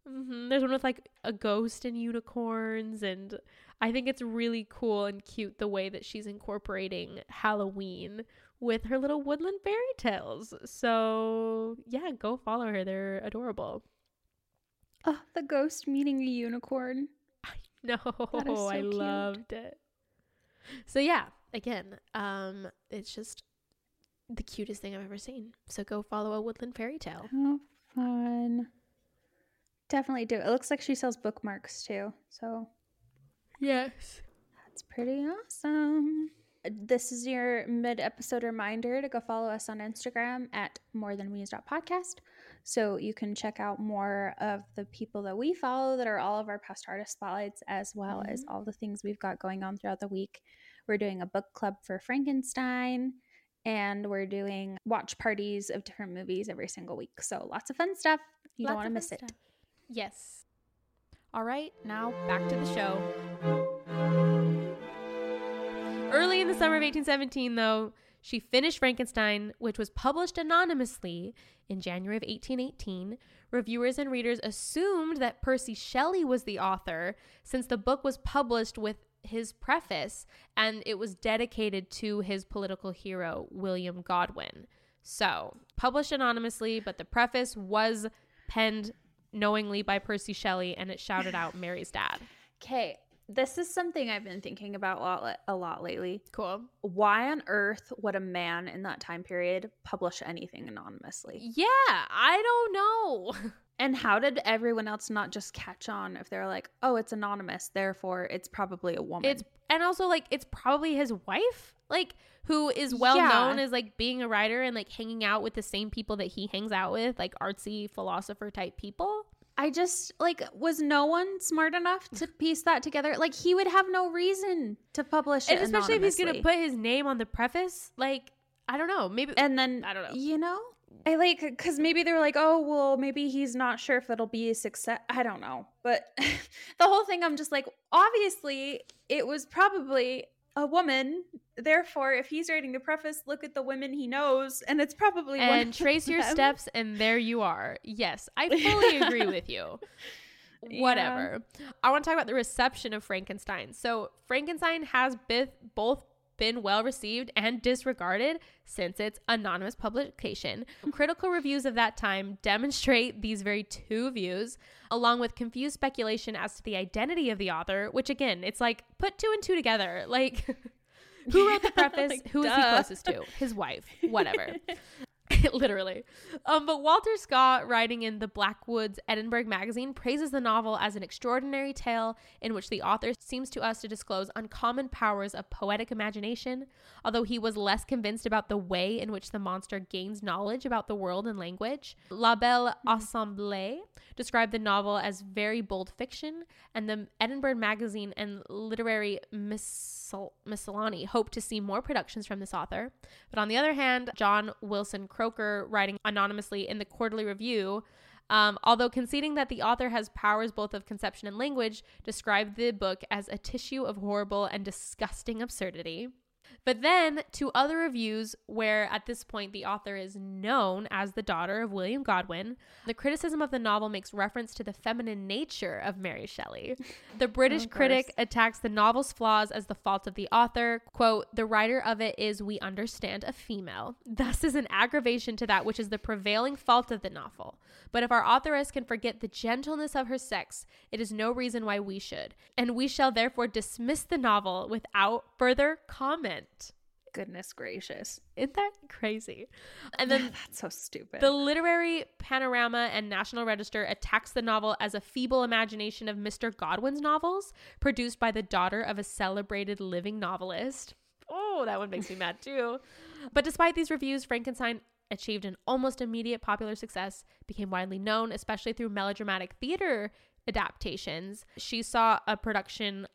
Mm-hmm. There's one with like a ghost and unicorns, and I think it's really cool and cute the way that she's incorporating Halloween with her little woodland fairy tales. So, yeah, go follow her. They're adorable. Oh, the ghost meeting a unicorn. I know. (laughs) So I cute. loved it. So, yeah, again, um, it's just the cutest thing I've ever seen. So, go follow a woodland fairy tale. How fun. Definitely do. It looks like she sells bookmarks too. So, yes. That's pretty awesome this is your mid episode reminder to go follow us on Instagram at more than podcast so you can check out more of the people that we follow that are all of our past artist spotlights as well mm-hmm. as all the things we've got going on throughout the week. We're doing a book club for Frankenstein and we're doing watch parties of different movies every single week. So lots of fun stuff. You lots don't want to miss it. Yes. All right, now back to the show. Early in the summer of 1817, though, she finished Frankenstein, which was published anonymously in January of 1818. Reviewers and readers assumed that Percy Shelley was the author since the book was published with his preface and it was dedicated to his political hero, William Godwin. So, published anonymously, but the preface was penned knowingly by Percy Shelley and it shouted out Mary's dad. Okay, this is something I've been thinking about a lot, a lot lately. Cool. Why on earth would a man in that time period publish anything anonymously? Yeah, I don't know. (laughs) And how did everyone else not just catch on if they're like, "Oh, it's anonymous, therefore it's probably a woman." It's and also like it's probably his wife, like who is well yeah. known as like being a writer and like hanging out with the same people that he hangs out with, like artsy philosopher type people. I just like was no one smart enough to (laughs) piece that together. Like he would have no reason to publish it, especially if he's gonna put his name on the preface. Like I don't know, maybe and then I don't know. You know, I like because maybe they're like, oh well, maybe he's not sure if it'll be a success. I don't know, but (laughs) the whole thing, I'm just like, obviously, it was probably a woman. Therefore, if he's writing the preface, look at the women he knows, and it's probably and trace your steps, and there you are. Yes, I fully agree (laughs) with you. Whatever. Yeah. I want to talk about the reception of Frankenstein. So Frankenstein has both been well received and disregarded since its anonymous publication. Critical reviews of that time demonstrate these very two views, along with confused speculation as to the identity of the author, which again, it's like put two and two together. Like, (laughs) who wrote the (laughs) preface? like, Who is he closest to? His wife. Whatever. (laughs) (laughs) literally. Um, but Walter Scott, writing in the Blackwoods Edinburgh magazine, praises the novel as an extraordinary tale in which the author seems to us to disclose uncommon powers of poetic imagination, although he was less convinced about the way in which the monster gains knowledge about the world and language. La Belle Assemblée described the novel as very bold fiction, and the Edinburgh magazine and literary miscellany hoped to see more productions from this author. But on the other hand, John Wilson Writing anonymously in the Quarterly Review, um, although conceding that the author has powers both of conception and language, described the book as a tissue of horrible and disgusting absurdity. But then to other reviews where at this point the author is known as the daughter of William Godwin, the criticism of the novel makes reference to the feminine nature of Mary Shelley. (laughs) The British critic attacks the novel's flaws as the fault of the author. Quote, the writer of it is, we understand, a female. Thus is an aggravation to that which is the prevailing fault of the novel. But if our authoress can forget the gentleness of her sex, it is no reason why we should. And we shall therefore dismiss the novel without further comment. Goodness gracious. Isn't that crazy? And then (laughs) that's so stupid. The literary panorama and National Register attacks the novel as a feeble imagination of Mr. Godwin's novels, produced by the daughter of a celebrated living novelist. Oh, that one makes me mad too. (laughs) But despite these reviews, Frankenstein achieved an almost immediate popular success, became widely known, especially through melodramatic theater adaptations. She saw a production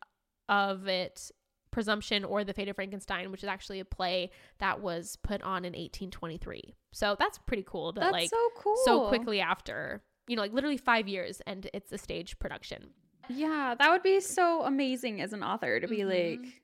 of it Presumption or The Fate of Frankenstein, which is actually a play that was put on in 1823. So that's pretty cool that that's like so cool. so quickly after, you know, like literally 5 years and it's a stage production. Yeah, that would be so amazing as an author to be mm-hmm. like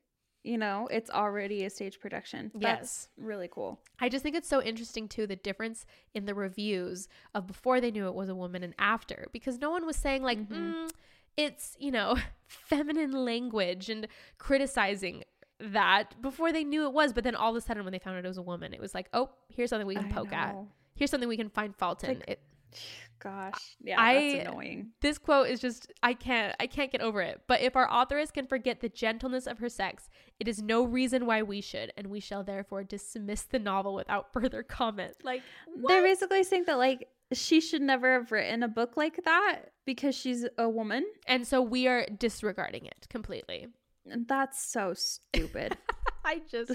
you know, it's already a stage production. That's yes. really cool. I just think it's so interesting too the difference in the reviews of before they knew it was a woman and after because no one was saying like mm-hmm. mm, it's, you know, (laughs) feminine language and criticizing that before they knew it was, but then all of a sudden when they found out it was a woman, it was like, "Oh, here's something we can poke at. Here's something we can find fault in." Like, it (sighs) Gosh, yeah, I, that's annoying. This quote is just I can't I can't get over it. But if our authoress can forget the gentleness of her sex, it is no reason why we should, and we shall therefore dismiss the novel without (laughs) further comment. Like what? they're basically saying that like she should never have written a book like that because she's a woman, and so we are disregarding it completely. And that's so stupid. (laughs) I just,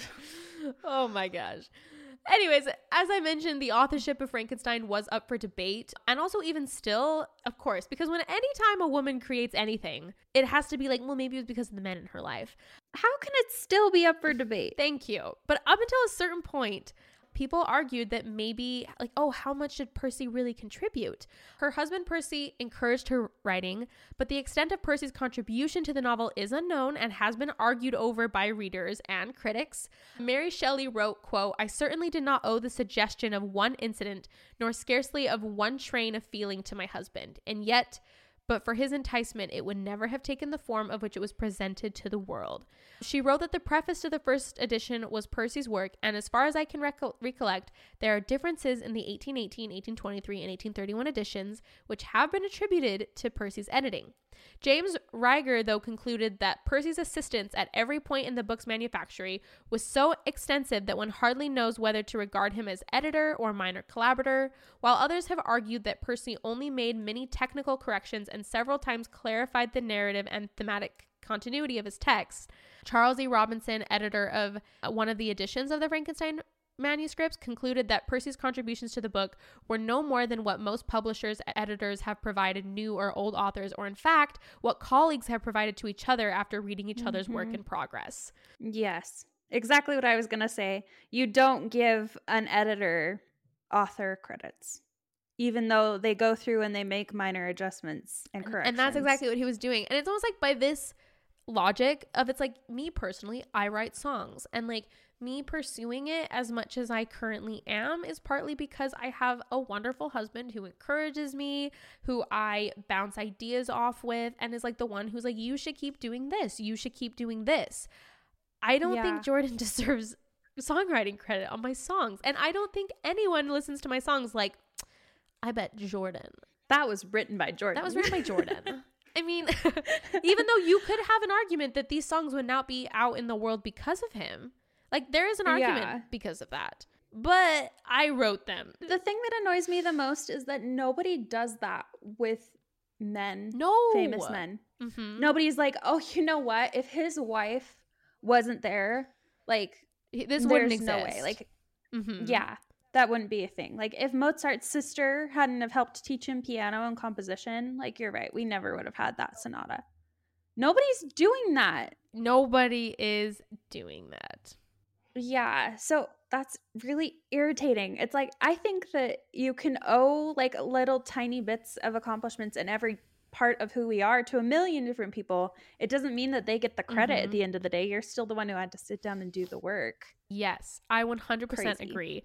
oh my gosh. Anyways, as I mentioned, the authorship of Frankenstein was up for debate. And also, even still, of course, because when anytime a woman creates anything, it has to be like, well, maybe it was because of the men in her life. How can it still be up for debate? Thank you. But up until a certain point, people argued that maybe, like, oh, how much did Percy really contribute? Her husband, Percy, encouraged her writing, but the extent of Percy's contribution to the novel is unknown and has been argued over by readers and critics. Mary Shelley wrote, quote, I certainly did not owe the suggestion of one incident, nor scarcely of one train of feeling to my husband, and yet but for his enticement, it would never have taken the form of which it was presented to the world. She wrote that the preface to the first edition was Percy's work, and as far as I can reco- recollect, there are differences in the 1818, 1823, and 1831 editions which have been attributed to Percy's editing. James Rieger, though, concluded that Percy's assistance at every point in the book's manufacture was so extensive that one hardly knows whether to regard him as editor or minor collaborator, while others have argued that Percy only made many technical corrections and several times clarified the narrative and thematic continuity of his text. Charles E. Robinson, editor of uh, one of the editions of the Frankenstein manuscripts concluded that Percy's contributions to the book were no more than what most publishers editors have provided new or old authors, or in fact, what colleagues have provided to each other after reading each mm-hmm. other's work mm-hmm. in progress. Yes, exactly what I was going to say. You don't give an editor author credits. Even though they go through and they make minor adjustments and corrections. And that's exactly what he was doing. And it's almost like by this logic of it's like me personally, I write songs and like me pursuing it as much as I currently am is partly because I have a wonderful husband who encourages me, who I bounce ideas off with, and is like the one who's like, you should keep doing this, you should keep doing this. I don't yeah. think Jordan (laughs) deserves songwriting credit on my songs. And I don't think anyone listens to my songs like, I bet Jordan. That was written by Jordan. That was written by Jordan. (laughs) I mean, (laughs) even though you could have an argument that these songs would not be out in the world because of him, like there is an argument yeah. because of that. But I wrote them. The thing that annoys me the most is that nobody does that with men. No. Famous men. Mm-hmm. Nobody's like, oh, you know what? If his wife wasn't there, like, this wouldn't exist. no way. Like, mm-hmm. yeah, that wouldn't be a thing. Like, if Mozart's sister hadn't have helped teach him piano and composition, like, you're right. We never would have had that sonata. Nobody's doing that. Nobody is doing that. Yeah. So that's really irritating. It's like I think that you can owe like little tiny bits of accomplishments in every part of who we are to a million different people. It doesn't mean that they get the credit mm-hmm. at the end of the day. You're still the one who had to sit down and do the work. Yes, I 100% Crazy. agree.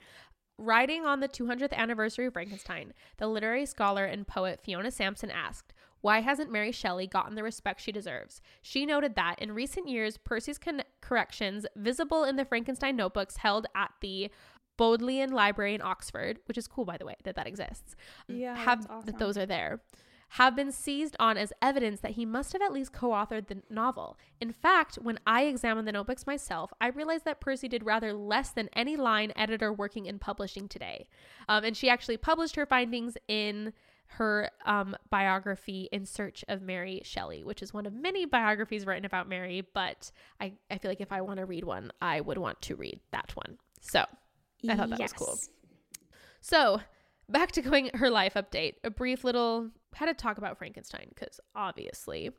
Writing on the 200th anniversary of Frankenstein, the literary scholar and poet Fiona Sampson asked, why hasn't Mary Shelley gotten the respect she deserves? She noted that in recent years, Percy's con- corrections, visible in the Frankenstein notebooks held at the Bodleian Library in Oxford, which is cool by the way that that exists. Yeah, have awesome. that those are there. Have been seized on as evidence that he must have at least co authored the novel. In fact, when I examined the notebooks myself, I realized that Percy did rather less than any line editor working in publishing today. Um, and she actually published her findings in her um, biography in search of mary shelley which is one of many biographies written about mary but i, I feel like if i want to read one i would want to read that one. So i thought that yes. was cool. So back to going her life update. A brief little had to talk about frankenstein because obviously.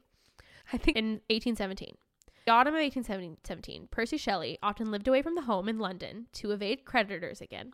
I think in 1817 The autumn of 1817, Percy Shelley often lived away from the home in London to evade creditors again.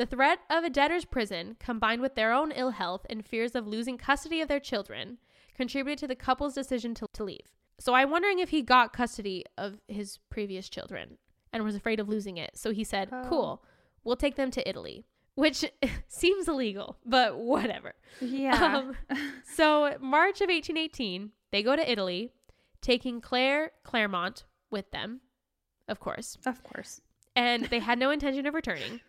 The threat of a debtor's prison, combined with their own ill health and fears of losing custody of their children, contributed to the couple's decision to, to leave. So I'm wondering if he got custody of his previous children and was afraid of losing it. So he said, oh. Cool, we'll take them to Italy, (laughs) which (laughs) seems illegal, but whatever. Yeah. Um, (laughs) so, March of 1818, they go to Italy, taking Claire Clairmont with them, of course. Of course. And they had no intention of returning.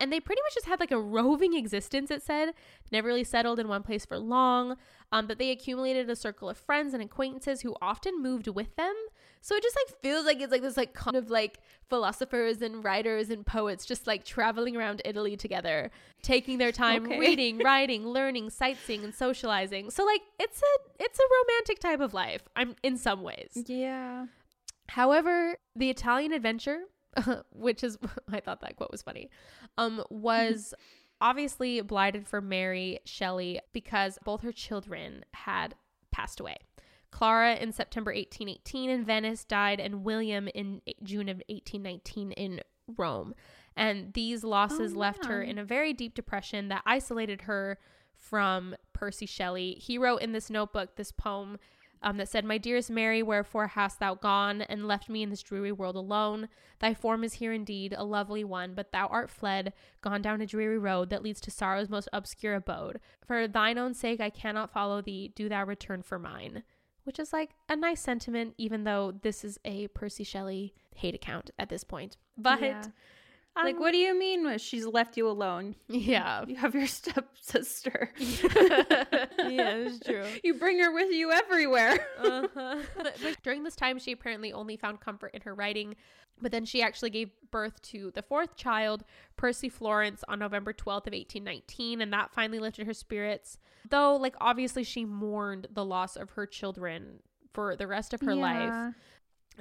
And they pretty much just had like a roving existence, it said. Never really settled in one place for long. Um, but they accumulated a circle of friends and acquaintances who often moved with them. So it just like feels like it's like this like kind of like philosophers and writers and poets just like traveling around Italy together, taking their time okay. reading, writing, learning, sightseeing, and socializing. So like it's a it's a romantic type of life. I'm in some ways. Yeah. However, the Italian adventure (laughs) which is (laughs) I thought that quote was funny, um, was (laughs) obviously blighted for Mary Shelley because both her children had passed away. Clara in September 1818 in Venice died, and William in June of 1819 in Rome. And these losses oh, left her in a very deep depression that isolated her from Percy Shelley. He wrote in this notebook this poem um, that said, My dearest Mary, wherefore hast thou gone and left me in this dreary world alone? Thy form is here indeed, a lovely one, but thou art fled, gone down a dreary road that leads to sorrow's most obscure abode. For thine own sake I cannot follow thee, do thou return for mine. Which is like a nice sentiment, even though this is a Percy Shelley hate account at this point. But yeah. Um, like, what do you mean she's left you alone? Yeah. You have your (laughs) stepsister. (laughs) yeah, it's true. (laughs) You bring her with you everywhere. uh-huh. but, but during this time, she apparently only found comfort in her writing. But then she actually gave birth to the fourth child, Percy Florence, on November 12th of 1819, and that finally lifted her spirits. Though, like, obviously she mourned the loss of her children for the rest of her yeah. life.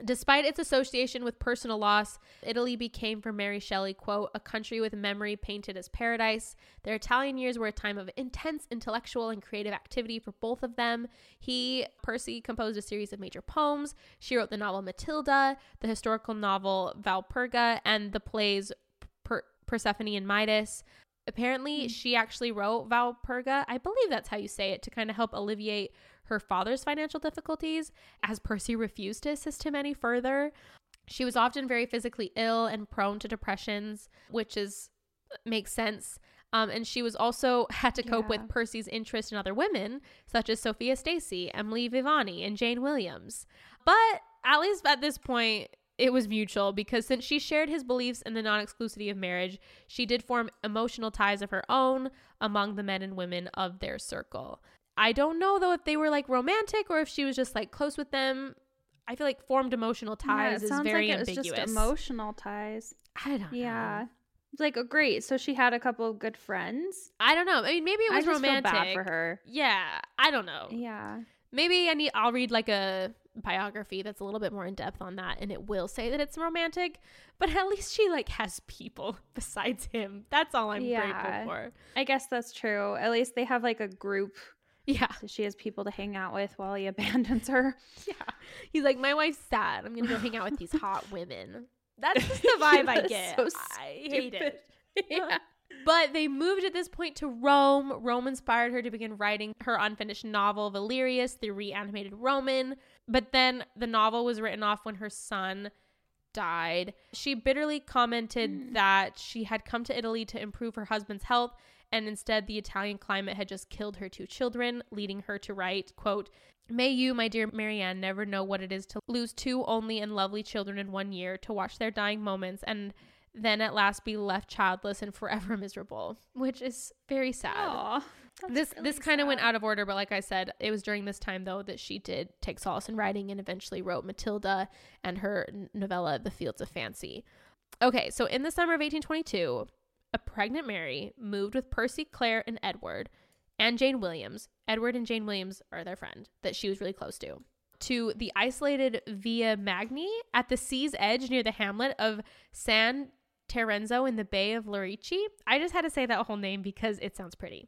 Despite its association with personal loss, Italy became for Mary Shelley, quote, a country with memory painted as paradise. Their Italian years were a time of intense intellectual and creative activity for both of them. He, Percy, composed a series of major poems. She wrote the novel Matilda, the historical novel Valperga, and the plays per- Persephone and Midas. Apparently, mm. she actually wrote Valperga. I believe that's how you say it to kind of help alleviate her father's financial difficulties, as Percy refused to assist him any further. She was often very physically ill and prone to depressions, which is makes sense. Um, and she was also (laughs) had to cope yeah. with Percy's interest in other women, such as Sophia Stacey, Emily Vivani, and Jane Williams. But at least at this point, it was mutual because since she shared his beliefs in the non exclusivity of marriage, she did form emotional ties of her own among the men and women of their circle. I don't know though if they were like romantic or if she was just like close with them. I feel like formed emotional ties yeah, is very like ambiguous. Just emotional ties. I don't yeah. know. It's like, oh, great. So she had a couple of good friends. I don't know. I mean, maybe it was romantic. for her. Yeah, I don't know. Yeah. Maybe I need. I'll read like a biography that's a little bit more in depth on that, and it will say that it's romantic. But at least she like has people (laughs) besides him. That's all I'm yeah. grateful for. I guess that's true. At least they have like a group yeah. So she has people to hang out with while he (laughs) abandons her. Yeah. He's like, my wife's sad. I'm going to go hang out with these hot (laughs) women. That's just the (laughs) vibe I get. So I hate it. yeah. But they moved at this point to Rome. Rome inspired her to begin writing her unfinished novel, Valerius, the reanimated Roman. But then the novel was written off when her son died. She bitterly commented mm. that she had come to Italy to improve her husband's health and instead the Italian climate had just killed her two children, leading her to write, quote, May you, my dear Marianne, never know what it is to lose two only and lovely children in one year, to watch their dying moments, and then at last be left childless and forever (laughs) miserable, which is very sad. Aww, this really this kind of went out of order, but like I said, it was during this time though that she did take solace in writing and eventually wrote Matilda and her novella The Fields of Fancy. Okay, so in the summer of 1822, a pregnant Mary moved with Percy, Claire, and Edward, and Jane Williams. Edward and Jane Williams are their friend that she was really close to. To the isolated Villa Magni at the sea's edge near the hamlet of San Terenzo in the Bay of Lerici. I just had to say that whole name because it sounds pretty.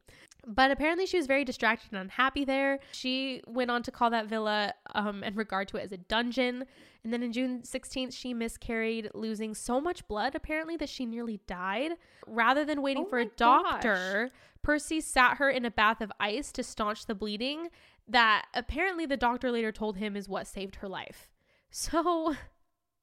But apparently, she was very distracted and unhappy there. She went on to call that villa um, and regard to it as a dungeon. And then in June 16th, she miscarried, losing so much blood apparently that she nearly died. Rather than waiting Oh for a doctor, Percy sat her in a bath of ice to staunch the bleeding. That apparently the doctor later told him is what saved her life. (laughs) So,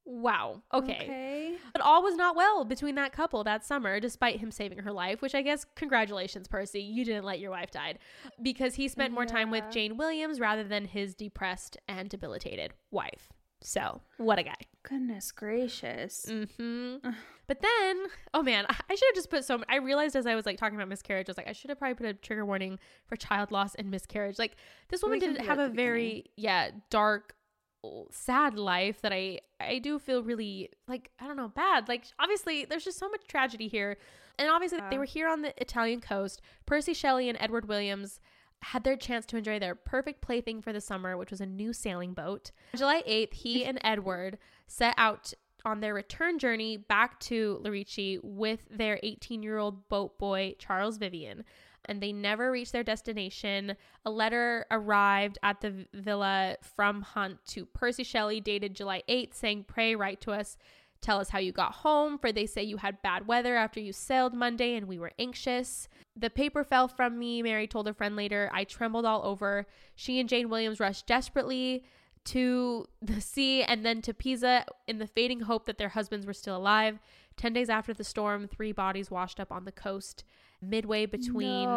wow. okay. Okay. But all was not well between that couple that summer, despite him saving her life, which I guess, congratulations, Percy. You didn't let your wife die because he spent more time with Jane Williams rather than his depressed and debilitated wife. So, what a guy. Goodness gracious. hmm But then, oh man, I should have just put so. I realized as I was like talking about miscarriage, I was like, I should have probably put a trigger warning for child loss and miscarriage. Like this woman didn't have a very yeah dark, sad life that I I do feel really like I don't know bad. Like obviously, there's just so much tragedy here, and obviously they were here on the Italian coast. Percy Shelley and Edward Williams had their chance to enjoy their perfect plaything for the summer, which was a new sailing boat. July 8th, he and Edward set out on their return journey back to Lerici with their 18 year old boat boy, Charles Vivian. And they never reached their destination. A letter arrived at the villa from Hunt to Percy Shelley, dated July 8th, saying, Pray, write to us. Tell us how you got home, for they say you had bad weather after you sailed Monday and we were anxious. The paper fell from me, Mary told a friend later. I trembled all over. She and Jane Williams rushed desperately to the sea and then to Pisa in the fading hope that their husbands were still alive. 10 days after the storm, three bodies washed up on the coast, midway between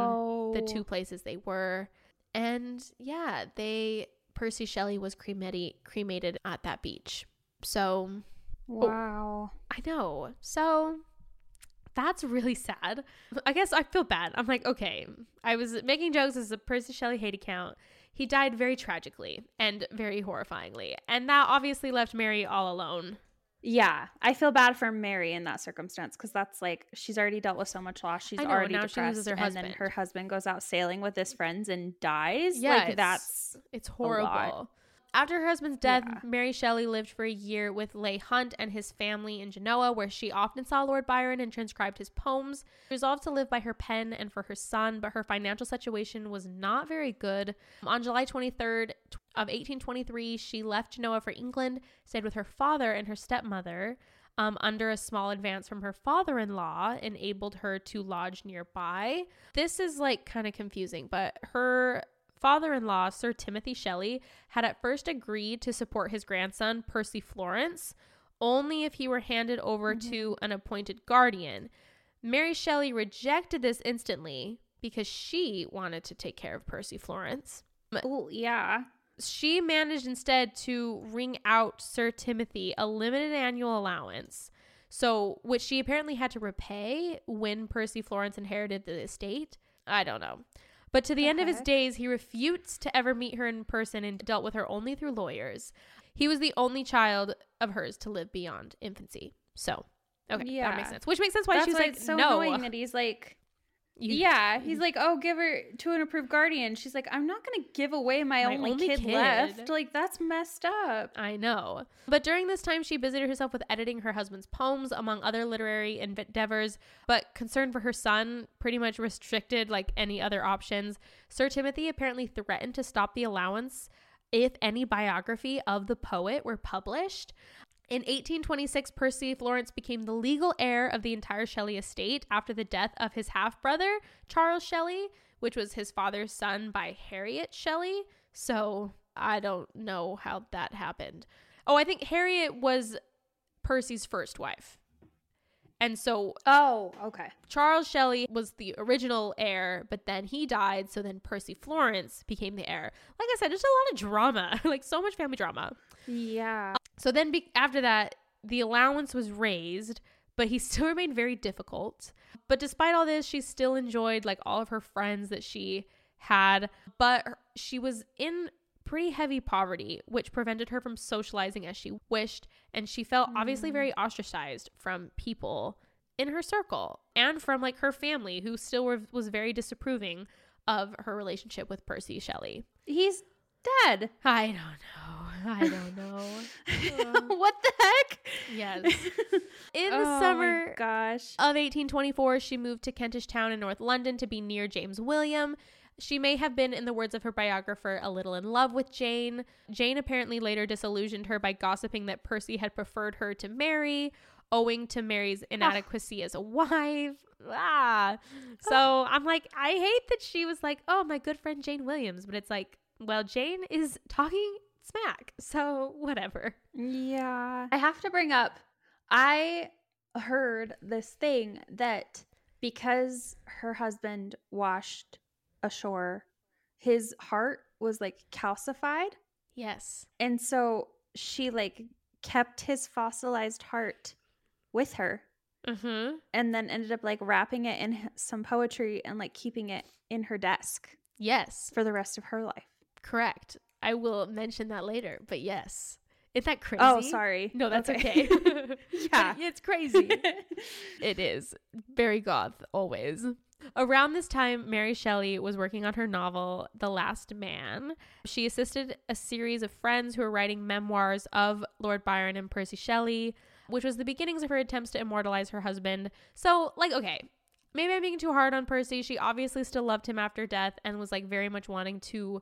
the two places they were. And yeah, they Percy Shelley was cremated cremated at that beach. So Wow. I know. So that's really sad. I guess I feel bad. I'm like, okay, I was making jokes as a Percy Shelley hate account. He died very tragically and very horrifyingly. And that obviously left Mary all alone. Yeah, I feel bad for Mary in that circumstance because that's like she's already dealt with so much loss. She's know, already now she depressed, loses her and husband. then her husband goes out sailing with his friends and dies. Yeah, like it's- that's It's horrible. After her husband's death, Yeah. Mary Shelley lived for a year with Leigh Hunt and his family in Genoa, where she often saw Lord Byron and transcribed his poems. She resolved to live by her pen and for her son, but her financial situation was not very good. On July 23rd of 1823, she left Genoa for England, stayed with her father and her stepmother. Um, under a small advance from her father in law, enabled her to lodge nearby. This is like kind of confusing, but her father in law, Sir Timothy Shelley, had at first agreed to support his grandson, Percy Florence, only if he were handed over mm-hmm. to an appointed guardian. Mary Shelley rejected this instantly because she wanted to take care of Percy Florence. oh yeah. She managed instead to wring out Sir Timothy a limited annual allowance. So, which she apparently had to repay when Percy Florence inherited the estate. I don't know. But to the end of his days, he refused to ever meet her in person and dealt with her only through lawyers. He was the only child of hers to live beyond infancy. So, okay, yeah. that makes sense. Which makes sense why that's she was why like, it's so no. annoying that he's like, you- yeah, he's like, oh, give her to an approved guardian. She's like, I'm not gonna give away my, My only, only kid, kid. left. Like that's messed up. I know. But during this time, she busied herself with editing her husband's poems, among other literary endeavors. But concern for her son pretty much restricted like any other options. Sir Timothy apparently threatened to stop the allowance if any biography of the poet were published. In 1826, Percy Florence became the legal heir of the entire Shelley estate after the death of his half brother, Charles Shelley, which was his father's son by Harriet Shelley. So I don't know how that happened. Oh, I think Harriet was Percy's first wife. And so Oh, okay. Charles Shelley was the original heir, but then he died. So then Percy Florence became the heir. Like I said, just a lot of drama, (laughs) like so much family drama. Yeah. So then be- after that, the allowance was raised, but he (laughs) still remained very difficult. But despite all this, she still enjoyed like all of her friends that she had, but her- she was in pretty heavy poverty, which prevented her from socializing as she wished, and she felt obviously very mm. ostracized from people in her circle and from like her family who still were, was very disapproving of her relationship with Percy Shelley. He's dead? I don't know. I don't know. (laughs) what the heck? yes. (laughs) In the Oh my summer gosh. of 1824, she moved to Kentish Town in North London to be near James William. She may have been, in the words of her biographer, a little in love with Jane. Jane apparently later disillusioned her by gossiping that Percy had preferred her to Mary, owing to Mary's (sighs) inadequacy as a wife. Ah. So (sighs) I'm like, I hate that she was like, oh, my good friend Jane Williams. But it's like, well, Jane is talking smack. So whatever. Yeah. I have to bring up I heard this thing that because her husband washed ashore, his heart was like calcified. Yes. And so she like kept his fossilized heart with her Mm-hmm. and then ended up like wrapping it in some poetry and like keeping it in her desk Yes. for the rest of her life. Correct. I will mention that later, but yes. Isn't that oh, crazy? Oh, sorry. No, that's okay. (laughs) Yeah. But (laughs) it's crazy. (laughs) it is. Very goth, always. Around this time, Mary Shelley was working on her novel, The Last Man. She assisted a series of friends who were writing memoirs of Lord Byron and Percy Shelley, which was the beginnings of her attempts to immortalize her husband. So, like, okay, maybe I'm being too hard on Percy. She obviously still loved him after death and was like very much wanting to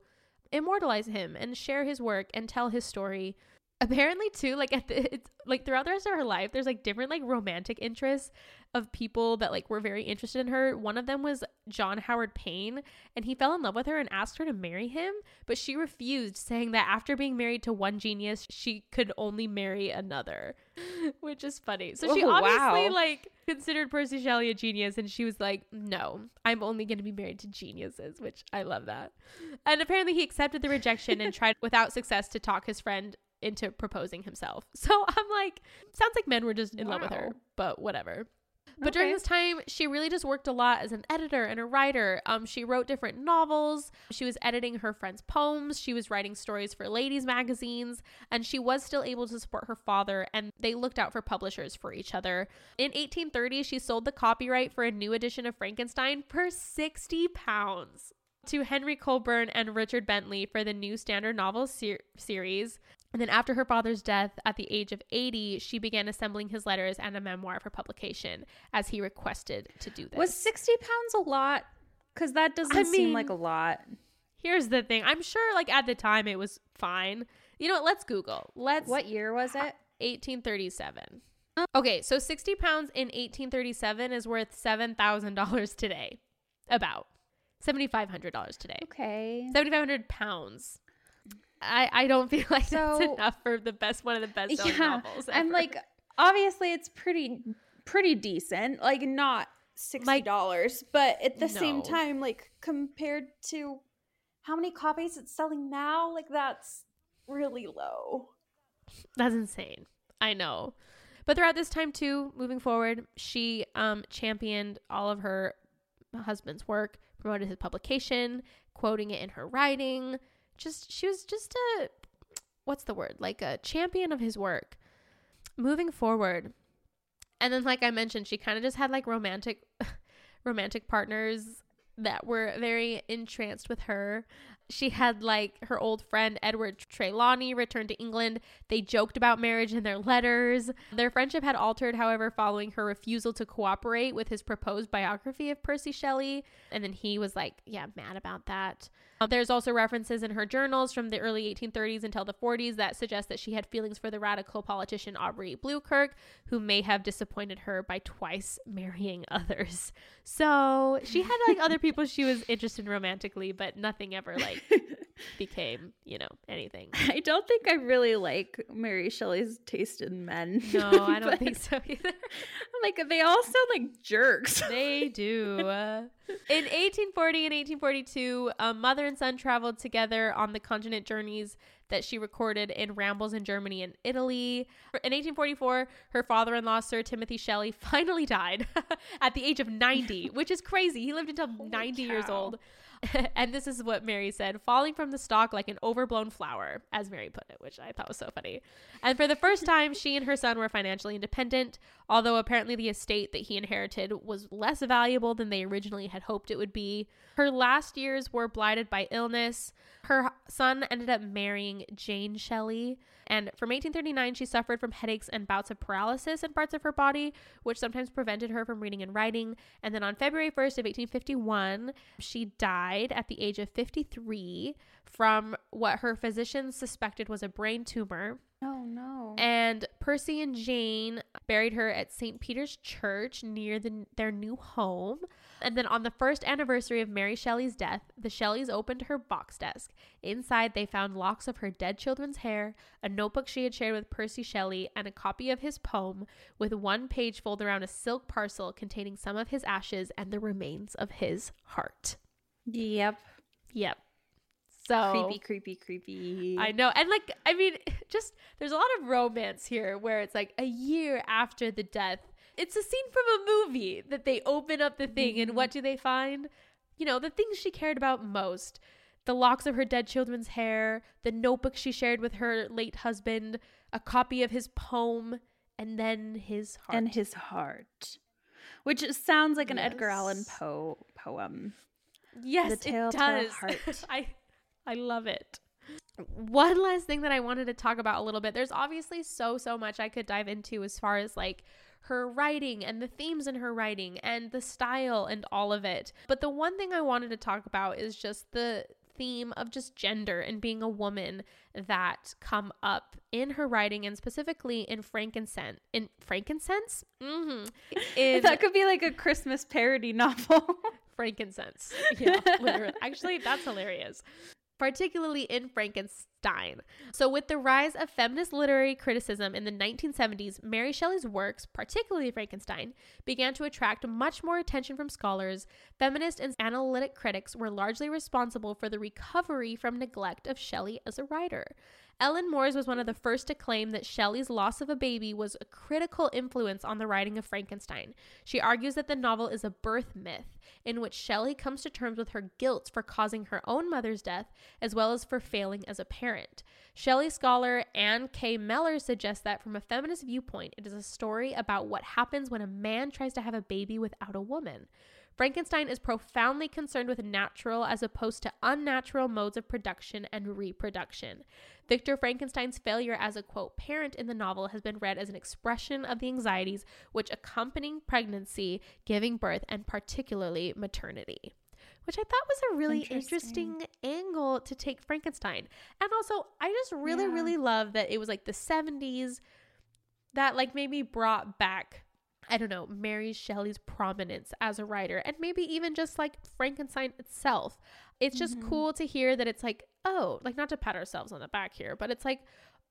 immortalize him and share his work and tell his story. Apparently, too, like at the it's like throughout the rest of her life, there's like different like romantic interests of people that like were very interested in her. One of them was John Howard Payne, and he fell in love with her and asked her to marry him, but she refused, saying that after being married to one genius, she could only marry another, (laughs) which is funny. So she Oh, obviously wow. like considered Percy Shelley a genius, and she was like, "No, I'm only going to be married to geniuses," which I love that. And apparently, he accepted the rejection and tried without success to talk his friend into proposing himself. (laughs) So I'm like, sounds like men were just in love with her, but whatever. But during this time, she really just worked a lot as an editor and a writer. Um, she wrote different novels. She was editing her friends' poems. She was writing stories for ladies' magazines, and she was still able to support her father. And they looked out for publishers for each other. In 1830, she sold the copyright for a new edition of Frankenstein for 60 pounds to Henry Colburn and Richard Bentley for the new standard novel ser- series. And then after her father's death at the age of 80, she began assembling his letters and a memoir for publication as he requested to do this. Was 60 pounds a lot? Because that doesn't I seem like a lot. Here's the thing. I'm sure like at the time it was fine. You know what? Let's Google. Let's What year was uh, it? 1837. Okay, so 60 pounds in 1837 is worth $7,000 today. About $7,500 today. Okay. 7,500 pounds. I, I don't (laughs) feel like that's enough for the best one of the best Yeah. novels. Ever. like, obviously, it's pretty, pretty decent. Like, not sixty dollars, but at the same time, like compared to how many copies it's selling now, like that's really low. That's insane. I know. But throughout this time too, moving forward, she um championed all of her husband's work, promoted his publication, quoting it in her writing. Just she was just a what's the word? Like a champion of his work. Moving forward. And then like I mentioned, she kind of just had like romantic (laughs) romantic partners that were very entranced with her. She had like her old friend Edward Trelawny return to England. They joked about marriage in their letters. Their friendship had altered, however, following her refusal to cooperate with his proposed biography of Percy Shelley. And then he was like, yeah, mad about that. Um, there's also references in her journals from the early 1830s until the 40s that suggest that she had feelings for the radical politician Aubrey Beauclerk, who may have disappointed her by twice (laughs) marrying others. So she had like other people she was interested in romantically, but nothing ever like (laughs) became, you know, anything. (laughs) I don't think I really like Mary Shelley's taste in men. No, I (laughs) don't think so either. I'm Like they all sound like jerks. They do. In 1840 and 1842, a um, mother and son traveled together on the continent journeys that she recorded in rambles in Germany and Italy. In 1844, her father in law, Sir Timothy Shelley, (laughs) finally died at the age of 90, which is crazy. He lived until 90 years old. (laughs) and this is what Mary said falling from the stalk like an overblown flower, as Mary put it, which I thought was so funny. And for the first (laughs) time, she and her son were financially independent, although apparently the estate that he inherited was less valuable than they originally had hoped it would be. Her last years were blighted by illness. Her son ended up marrying Jane Shelley, and from 1839, she suffered from headaches and bouts of paralysis in parts of her body, which sometimes prevented her from reading and writing. And then on February 1st of 1851, she died at the age of 53 from what her physicians suspected was a brain tumor. Oh no. And Percy and Jane buried her at St. Peter's Church near the, their new home. And then on the first anniversary of Mary Shelley's death, the Shelleys opened her box desk. Inside, they found locks of her dead children's hair, a notebook she had shared with Percy Shelley, and a copy of his poem with one page folded around a silk parcel containing some of his ashes and the remains of his heart. Yep. Yep. So creepy, creepy, creepy. I know. And like, I mean, (laughs) just there's a lot of romance here where it's like a year after the death. It's a scene from a movie that they open up the thing, mm-hmm. and what do they find? You know, the things she cared about most the locks of her dead children's hair, the notebook she shared with her late husband, a copy of his poem, and then his heart. And his heart. Which sounds like an yes. Edgar Allan Poe poem. Yes, the it does. (laughs) I I love it. One last thing that I wanted to talk about a little bit. There's obviously so so much I could dive into as far as like her writing and the themes in her writing and the style and all of it. But the one thing I wanted to talk about is just the theme of just gender and being a woman that come up in her writing and specifically in frankincense in frankincense mm-hmm. in, that could be like a christmas parody novel (laughs) frankincense yeah literally actually that's hilarious particularly in Frankenstein. So, with the rise of feminist literary criticism in the 1970s, Mary Shelley's works, particularly Frankenstein, began to attract much more attention from scholars. Feminist and analytic critics were largely responsible for the recovery from neglect of Shelley as a writer. Ellen Moers was one of the first to claim that Shelley's loss of a baby was a critical influence on the writing of Frankenstein. She argues that the novel is a birth myth in which Shelley comes to terms with her guilt for causing her own mother's death as well as for failing as a parent. Shelley scholar Anne K. Mellor suggests that from a feminist viewpoint, it is a story about what happens when a man tries to have a baby without a woman. Frankenstein is profoundly concerned with natural as opposed to unnatural modes of production and reproduction. Victor Frankenstein's failure as a quote parent in the novel has been read as an expression of the anxieties which accompany pregnancy, giving birth, and particularly maternity which I thought was a really interesting. interesting, angle to take Frankenstein. And also, I just really, yeah. really love that it was like the 70s that like maybe brought back I don't know, Mary Shelley's prominence as a writer and maybe even just like Frankenstein itself. It's just mm-hmm. cool to hear that it's like, oh, like not to pat ourselves on the back here, but it's like,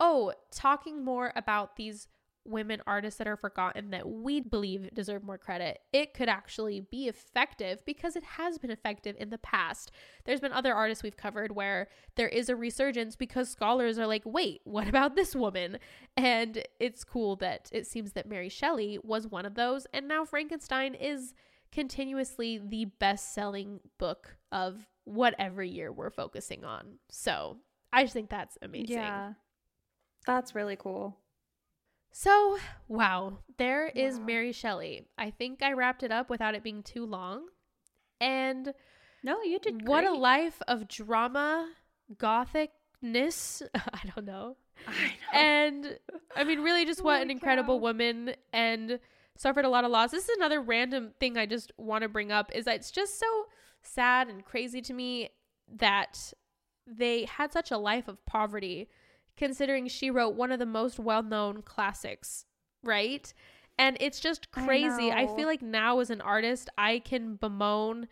oh, talking more about these women artists that are forgotten that we believe deserve more credit, it could actually be effective because it has been effective in the past. There's been other artists we've covered where there is a resurgence because scholars are like, wait, what about this woman? And it's cool that it seems that Mary Shelley was one of those. And now Frankenstein is continuously the best selling book of whatever year we're focusing on. So I just think that's amazing. Yeah. That's really cool. So, wow, there is wow. Mary Shelley. I think I wrapped it up without it being too long. And no, you did great. What a life of drama, gothicness. (laughs) I don't know. I know. And I mean, really, just what (laughs) an incredible woman and suffered a lot of loss. This is another random thing I just want to bring up is that it's just so sad and crazy to me that they had such a life of poverty considering she wrote one of the most well-known classics, right? And it's just crazy. I, I feel like now as an artist, I can bemoan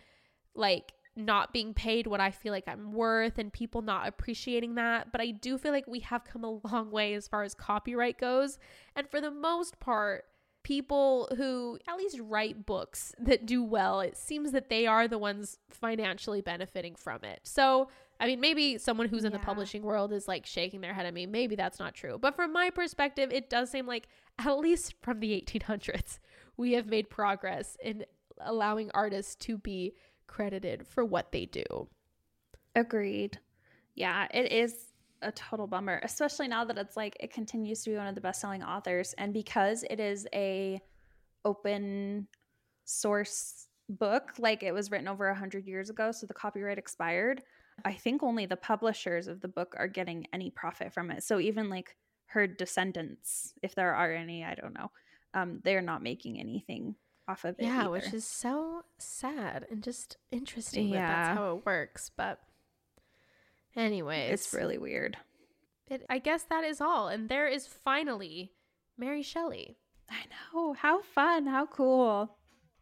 like not being paid what I feel like I'm worth and people not appreciating that. But I do feel like we have come a (laughs) long way as far as copyright goes. And for the most part, people who at least write books (laughs) that do well, it seems that they are the ones financially benefiting from it. So I mean, maybe someone who's in yeah. the publishing world is like shaking their head at me. Maybe that's not true. But from my perspective, it does seem like, at least from the 1800s, (laughs) we have made progress in allowing artists to be credited for what they do. Agreed. Yeah, it is a total bummer, especially now that it's like it continues to be one of the best-selling authors and because it is a open source book, like it was written over a 100 years ago, so the copyright expired. I think only the publishers of the book are getting any profit from it. So even like her descendants, if there are any, I don't know, um, they're not making anything off of it. Yeah, either. which is so sad and just interesting yeah. that that's how it works. But anyways, it's really weird. It, I guess that is all. And there is finally Mary Shelley. I know. How fun. How cool.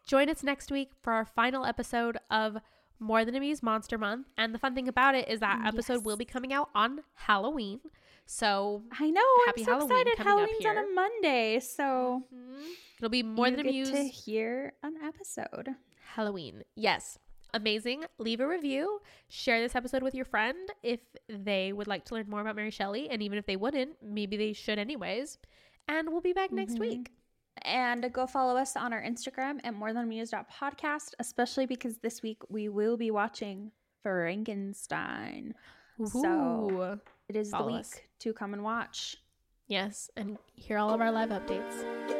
Join us next week for our final episode of More Than a Muse Monster Month. And the fun thing about it is that episode yes. will be coming out on Halloween. So I know. Happy I'm so Halloween excited. Halloween's on a Monday. So mm-hmm. it'll be More Than a Muse. to hear an episode. Halloween. Yes. Amazing. Leave a review. Share this episode with your friend if they would like to learn more about Mary Shelley. And even if they wouldn't, maybe they should anyways. And we'll be back next mm-hmm. week. And go follow us on our Instagram at morethanmuse.podcast, especially because this week we will be watching Frankenstein. Ooh. So it is follow the week us. to come and watch. Yes, and hear all of our live updates.